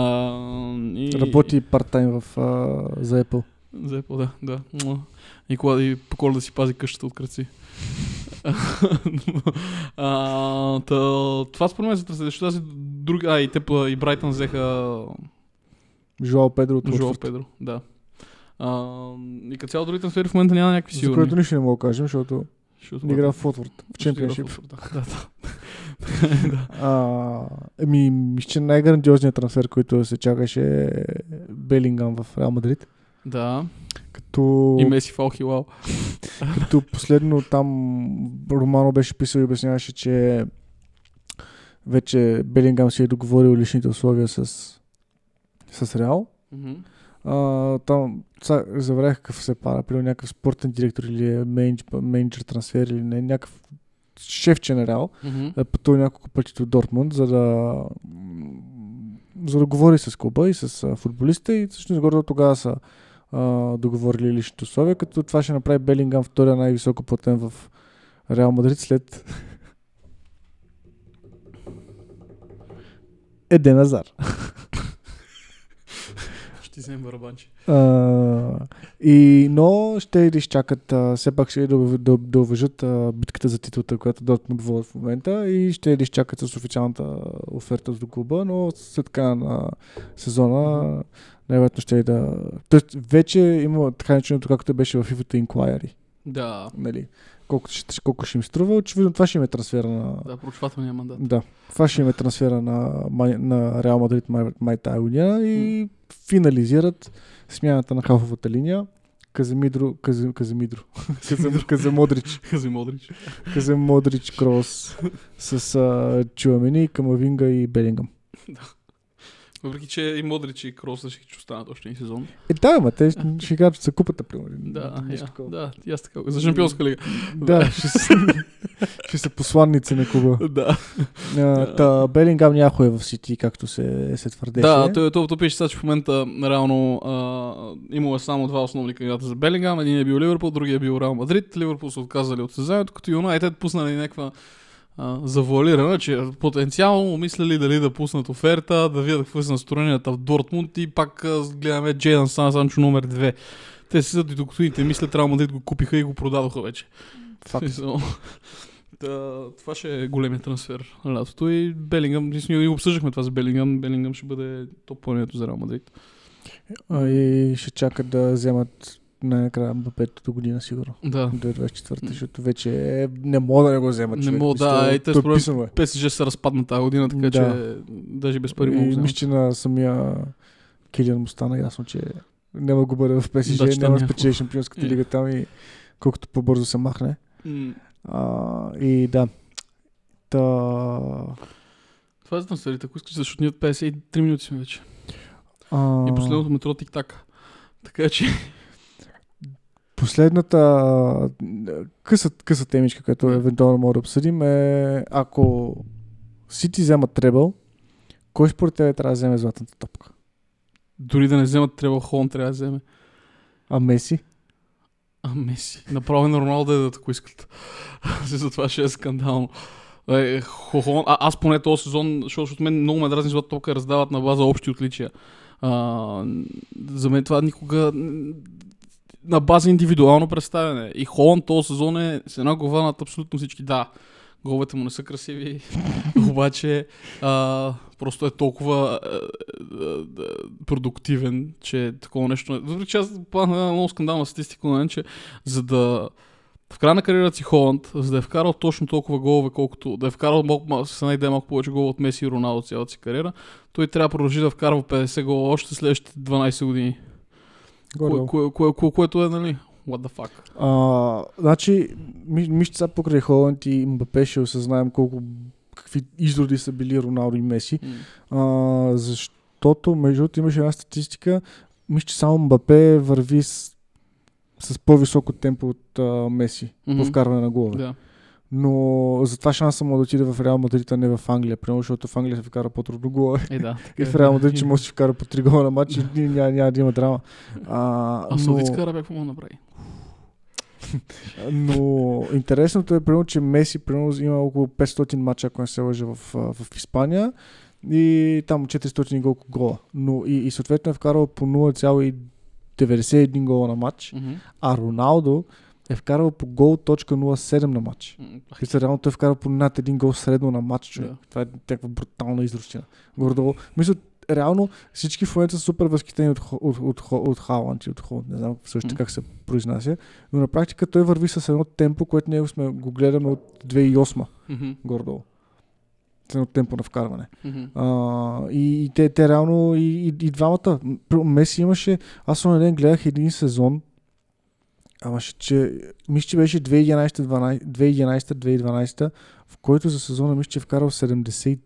и... Работи парт-тайм в, а, за Apple. Зепо, да, да. Муа. И, кола, и по коледа си пази къщата от кръци. *laughs* а, та, това според мен се търси, защото тази други... А, и те и Брайтън взеха Жоал Педро от Уотфорд. Педро. Да. А, и като цяло други трансфери в момента няма някакви За сигурни. което нищо не мога да кажем, защото Защото не игра в Уотфорд. В чемпионшип. *laughs* Да, да. *laughs* А, Еми, мисля, че най-грандиозният трансфер, който се чакаше е Белингам в Реал Мадрид. да. Като, И Меси Фал Хилал. *laughs* като последно там Романо беше писал и обясняваше, че вече Белингам си е договорил личните условия с, с Реал. Мгм. А, там са, забравях какъв се пара, при някакъв спортен директор или е менедж, менеджер трансфер или не, някакъв на Реал. Мгм. е пътувал няколко пъти до Дортмунд, за да за да говори с клуба и с футболиста и всъщност горе тогава са а, договорили личните условия, като това ще направи Белингам втория най-високо платен в Реал Мадрид след *laughs* Еден Азар. *laughs* Ти вземем барабанче. А, и, но ще изчакат, а, все пак ще да, да, да уважат а, битката за титлата, която Дортмунд водят в момента и ще да изчакат с официалната оферта до клуба, но след края на сезона най-вероятно ще и да... Тоест, вече има така начинато, както беше в FIFA Inquiry. Да. Нали? Колко, ще, колко ще им струва, очевидно това ще им е трансфера на... Да, проучвателния мандат. Да, това ще им е трансфера на, на Реал Мадрид май, май тая година и финализират смяната на халфовата линия. Каземидро, Казе, Каземидро, *laughs* Казем, Каземодрич, Хази Модрич. Каземодрич Крос с а, Чуамени, Камавинга и Белингъм. *laughs* Въпреки, че и Модрич и Крос ще останат още един сезон. Е, да, ма, те ще- ще играят за купата, примерно. Да, Нещо я, такова. да, и аз така. За шампионска лига. да ще, са, ще са посланници на клуба. да. А, Та, Белингам някой е в Сити, както се, се твърдеше. Да, той, той, той пише сега, че в момента реално а, имало е само два основни кандидата за Белингам. Един е бил Ливърпул, другия е бил Реал Мадрид. Ливърпул са отказали от състезанието, като Юнайтед пуснали някаква завуалирана, че потенциално мислили дали да пуснат оферта, да видят какво са настроенията в Дортмунд и пак гледаме Джейдан Сан Санчо номер 2. Те си и докато и те мислят, Реал Мадрид го купиха и го продадоха вече. Факт. *laughs* Да, това ще е големия трансфер на лятото и Белингъм, ние обсъждахме това за Белингъм, Белингъм ще бъде топ плането за Реал Мадрид. И ще чакат да вземат най-накрая Мбапето година, сигурно. Да. До 24-та, защото вече е, не мога да не го вземат. Не човек. мога, да, и те според- писано е. ПСЖ се разпадна тази година, така Да. че даже без пари мога да взема. мисля, че на самия Килиан му стана ясно, че няма да го бъде в ПСЖ, Да, няма да спечели шампионската Е. лига там и колкото по-бързо се махне. А, и да. Та... Това е за трансферите, ако искаш, защото ние от 53 минути сме вече. А, И последното метро тик-так. Така че, Последната къса, къса темичка, която евентуално може да обсъдим е ако Сити вземат требъл, кой според тебе трябва да вземе златната топка? дори да не вземат Тревел Холн, трябва да вземе. А Меси? А, Меси. Направо на Роналдо да дадат, ако искат. *laughs* За това ще е скандално. Е, а, аз поне този сезон, защото защото мен много ме дразни злата топка раздават на база общи отличия. А, за мен това никога на база индивидуално представяне. И Холан този сезон е с една глава над абсолютно всички. Да, головете му не са красиви, *laughs* обаче а, просто е толкова а, а, продуктивен, че такова нещо... не- Въпреки че аз плана една много скандална статистика, но че за да в края на кариерата си Холанд, за да е вкарал точно толкова голове, колкото да е вкарал малко, с една идея малко повече голове от Меси и Роналдо цялата си кариера, той трябва да продължи да вкарва 50 гола още следващите 12 години. Кое, кое, кое, кое, което е, нали, what the fuck. А, значи, ми- мисля, сега покрай Холанд и Мбапе ще осъзнаем колко какви изроди са били Роналдо и Меси. М. А, защото, между другото, имаше една статистика, мисля, че само Мбапе върви с, с по-високо темпо от а, Меси Мгм. по вкарване на голове. Да. Но затова шанса му да отиде в Реал Мадрид, а не в Англия, примерно, защото в Англия се вкара по-трудно голове. *laughs* Е, да. И в Реал Мадрид, че може да се вкара по 3 гола на матч и няма, няма да има драма. А, А но, Саудитска Арабия какво му направи? *laughs* но интересното е, примерно, че Меси примерно, има около 500 мача, ако не се лъжа, в, в Испания и там 400 и колко гола. Но и, и съответно е вкарал по 0,2 91 гола на матч, Мгм. а Роналдо е вкарал по гол точка 07 на матч. М, Мисля, реално той е вкарал по над един гол средно на матч, човек. Да. Това е някаква брутална изрощина. Гордо. Мисля, реално всички в момента са супер възхитени от, от, от, от, Халанд и от Холанд. Не знам също Мгм. как се произнася. Но на практика той върви с едно темпо, което ние сме го гледаме от 2008 Мгм. гордо. С едно темпо на вкарване. Мгм. А, и, и те, те реално и, и, и двамата. Меси имаше, аз на ден гледах един сезон, ама ще, че, мисля, че беше 2011-2012, в който за сезона мисля, че е вкарал 73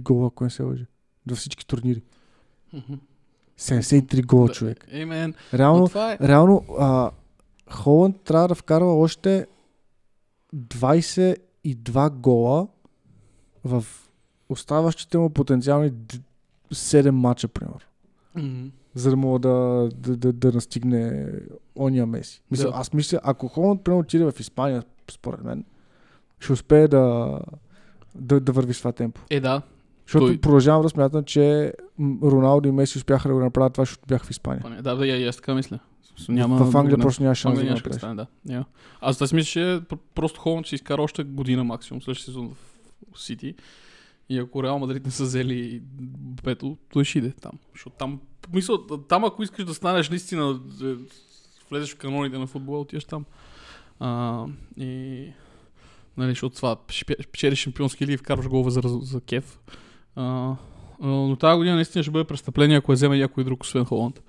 гола, ако не се лъжи. Във всички турнири. Мгм. 73 гола, Да, човек. Мен. Реално, е. реално а, Холанд трябва да вкарва още 22 гола в оставащите му потенциални д- 7 мача, примерно. Мгм. За да мога да, да, да, да настигне ония Меси. Мисля, Да. Аз мисля, ако Холанд примерно отиде в Испания, според мен, ще успее да, да, да върви с това темпо. Е, да. Защото Той- продължавам да смятам, че Роналдо и Меси успяха да го направят това, защото бяха в Испания. Да, да, и аз така мисля. Няма в Англия просто няма В шанс да нямаше да. Няма. Аз аз мисля, че пр- просто Холанд ще изкара още година максимум следващия сезон в Сити. И ако Реал Мадрид не са взели пето, той ще иде там. Защото там, мисля, там ако искаш да станеш наистина, влезеш в каноните на футбола, отиваш там. А, и, нали, защото това, печелиш шампионски лиги, вкарваш голове за, за кеф. А, но тази година наистина ще бъде престъпление, ако я вземе някой друг, освен Холанд.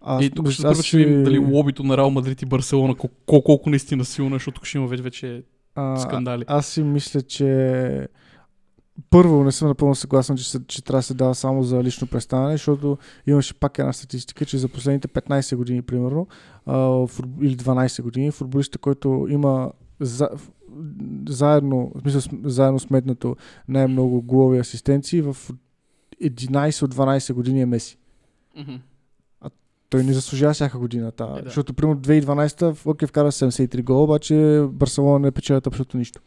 Аз, и тук ще аз първо ще видим дали лобито на Реал Мадрид и Барселона колко, колко, колко наистина силно, е, защото тук ще има вече, вече а, скандали. Аз си мисля, че първо не съм напълно съгласен, че, че трябва да се дава само за лично представяне, защото имаше пак една статистика, че за последните 15 години, примерно, а, или 12 години, футболистите, който има за, заедно, в смисъл, заедно сметнато най-много голови асистенции в 11 от 12 години е Меси. Мгм. Той не заслужава всяка година. Та, Е, да. Защото, примерно, 2012 в Лъки вкара 73 гола, обаче Барселона не печелят абсолютно нищо.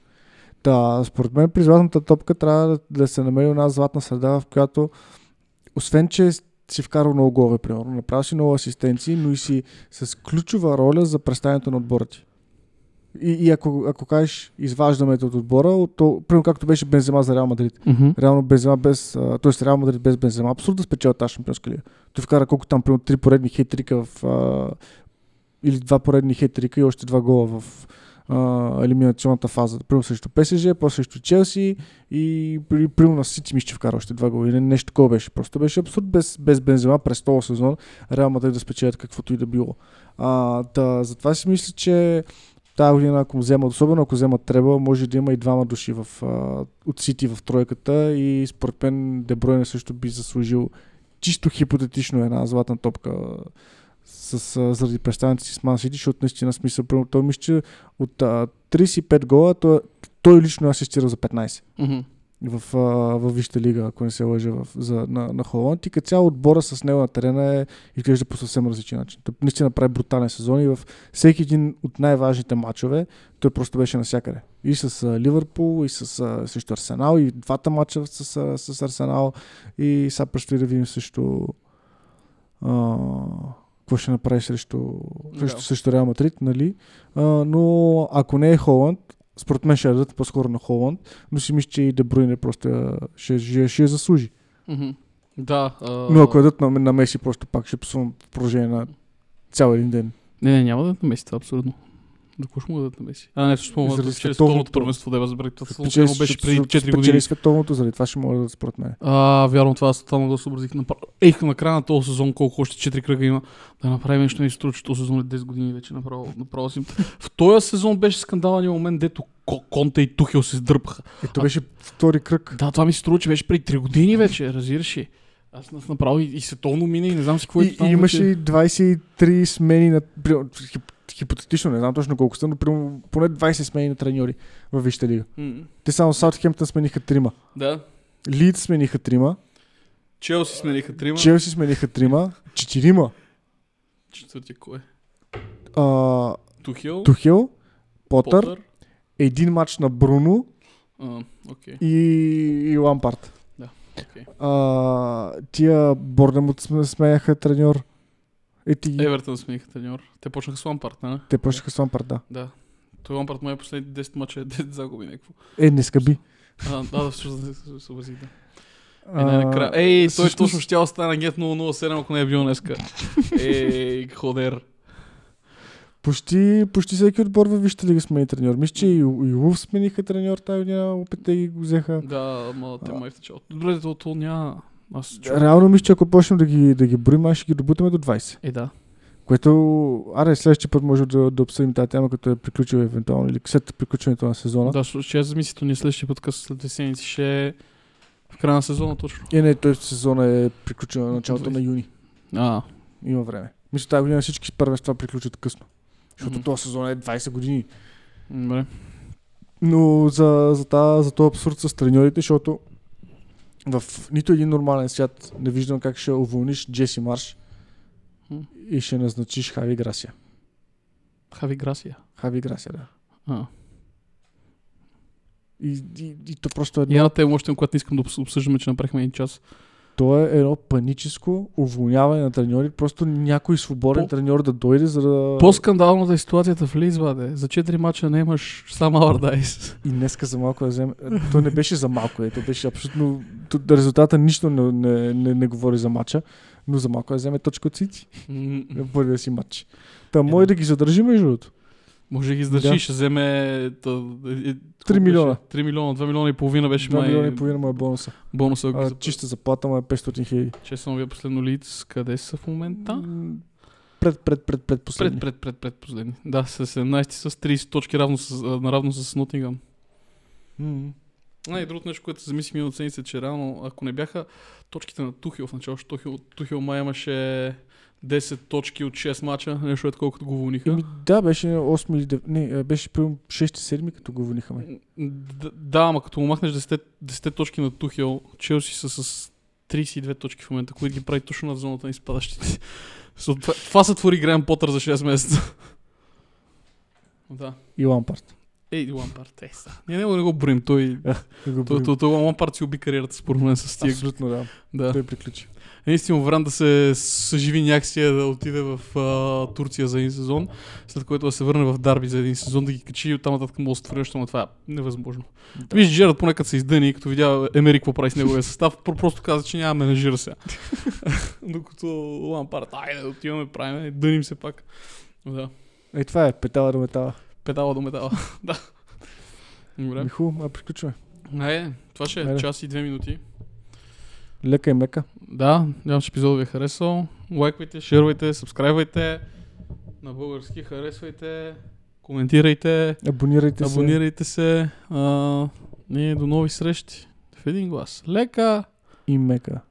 Та, според мен при златната топка трябва да, да се намери една златна среда, в която освен, че си вкарал много голове, примерно, направил си много асистенции, но и си с ключова роля за представянето на отбора ти. И, и ако, ако кажеш, изваждаме те от отбора, то, примерно както беше Бензема за Реал Мадрид. Мгм. Реално Бензема без, т.е. Реал Мадрид без Бензема, абсурдно да спечела тази шампионска лига. Той вкара колко там, примерно три поредни хетрика в а, или два поредни хетрика и още два гола в елиминационната фаза. Примерно срещу ПСЖ, после срещу Челси и при, на Сити мисля, че вкара още два гола. Или нещо такова беше. Просто беше абсурд без, без Бензема през този сезон Реал Мадрид да спечелят каквото и да било. А, да, затова си мисля, че тази година, ако вземат, особено ако вземат Треба, може да има и двама души в, а, от Сити в тройката и според мен Дебройне също би заслужил чисто хипотетично една златна топка с, а, заради представянето си с Ман Сити, защото наистина смисъл, примерно, той мисля, че от а, 35 гола той, той лично е асистира за 15 Мгм. в, а, в Висшата лига, ако не се лъжа в, за, на, на Холанд. И като цяло отбора с него на терена е, изглежда по съвсем различен начин. Той наистина прави брутален сезон и в всеки един от най-важните матчове той просто беше навсякъде. И с а, Ливърпул, и с, а, срещу Арсенал, и двата матча с, а, с Арсенал. И сега предстои да видим също а, какво ще направи срещу, Да. срещу Реал Мадрид, нали? А, но ако не е Холанд, според мен ще дадат по-скоро на Холанд, но си мисля, че и Дебруйне просто ще, ще, ще я заслужи. Да. а, Но ако дадат на, на Меси, просто пак ще псувам в продължение на цял един ден. Не, не, няма да на Меси, това е Да, какво ще му дадат на Меси? А, не, всъщност му че световното. първенство, да, разбрах. Това Спечели- случайно беше преди защото 4 спечели години. световното, заради това ще мога да дадат според мен. А, вярно, това аз тотално да се образих. Напра- Ех, на края на този сезон, колко още 4 кръга има, да направим нещо не че този сезон е 10 години вече направо, направо си. В този сезон беше скандалния момент, дето Ко- Конте и Тухел се сдърпаха. Ето беше втори кръг. Да, това ми се струва, че беше преди 3 години вече, разбираш ли? Аз нас направо и, и световно мина и не знам си какво е И, имаше и 23 смени на... Хипотетично, не знам точно колко са, но примерно поне 20 смени на треньори в Висшата лига. М, Те само Саутхемптън смениха трима. Да. Лидс смениха трима. Челси смениха трима. Челси смениха трима. Четирима. Четвъртия кой е? А, Тухел. Тухел, Потър, Потър. един матч на Бруно А, окей. и, и Лампард. Окей. А, тия Борнемут сме- смеяха треньор. Е, ти, Евертън смениха треньор. Те почнаха с Лампарт, не? те почнаха с Лампард, да. Да. Той Лампарт май последните 10 мача *laughs* е 10 загуби някакво. Е, днеска би. А, да, да, всъщност не се съобразих, да. Е. Ей, той точно ще стана гет 007, ако не е бил днеска. *laughs* Ей, ходер. Почти, почти всеки отбор във Висшата лига смени треньор. Мисля, че и, и Лув смениха треньор тази година, опет те ги го взеха. Да, ама те май в началото. Добре, то, то няма. Аз чу... Реално мисля, че ако почнем да ги, да ги броим, аз ще ги добутаме до 20. Е, да. Което, аре, следващия път може да, да обсъдим тази тема, като е приключил евентуално или след приключването на сезона. Да, ще аз замислито ни следващия път, късно след седмици, ще е в края на сезона точно. Е, не, той сезона е приключил на началото на 20. юни. А, Има време. Мисля, тази година всички първенства приключват късно. Защото Мгм. този сезон е 20 години. добре. Но за, за, та, за този абсурд с треньорите, защото в нито един нормален свят не виждам как ще уволниш Джеси Марш М. и ще назначиш Хави Грасия. Хави Грасия. Хави Грасия, да. А. И, и, и то просто е И една тема още, която не искам да обс- обсъждаме, че направихме един час. То е едно паническо уволняване на треньори. Просто някой свободен По- треньор да дойде, за да... По-скандалната е ситуацията в Лидс, бе. За 4 мача не имаш сам Алардайс. И днеска за малко да вземе... То не беше за малко, е. То беше абсолютно... Резултата нищо не, не, не, не говори за матча, но за малко да вземе точка от Сити първия си матч. Та може да ги задържи между другото. Може да ги издържи, Да. ще вземе... Та, е, е, Три милиона. 3 милиона, 2 милиона и половина беше 2 май милиона и половина му е бонуса. бонуса. А, чиста заплата му е 500 хиляди. Честно, вие последно Лидс, къде са в момента? Пред, пред, пред, пред последни. Пред, пред, пред, пред последни. Да, с 17 с 30 точки равно с, наравно с Нотингъм. А, и другото нещо, което замислих миналата седмица, че реално, ако не бяха точките на Тухил в началото, Тухил, Тухил май имаше 10 точки от 6 мача, нещо е колкото го вълниха. Еми, да, беше 8 или 9, не, е, беше примерно 6-7, като го върнихаме. Д- Да, ама като му махнеш 10, 10 точки на Тухил, Челси са с 32 точки в момента, които ги прави точно над зоната на изпадащите. *laughs* Това, това са твори Грaham Потър за 6 месеца. да. И Лампард. Ей, Лампард, ей са. Ние не, не го броим, той... Да го Той, броим. той, той Лампард си уби кариерата според мен с тия. Абсолютно, да. Да. Той приключи. Единствено вариант да се съживи някакси е да отиде в а, Турция за един сезон, след което да се върне в Дарби за един сезон, да ги качи и оттам нататък може да створи нещо, но това е невъзможно. Да. Виж, Джерард поне като се издъни, като видя Емери какво прави с неговия състав, про- просто каза, че няма менеджира сега. *laughs* Докато Лампард, айде да отиваме, правиме, дъним се пак. Да. Е, това е петала до метала. Педала до метала. *laughs* да. Добре. Ми хубаво, а приключваме. Айде, това ще е час и две минути. Лека и мека. Да, надявам, че епизодът ви е харесал. Лайквайте, шервайте, сабскрайбвайте. На български харесвайте, коментирайте, Абонирайте се. абонирайте се. А, ние до нови срещи. В един глас. Лека! И мека.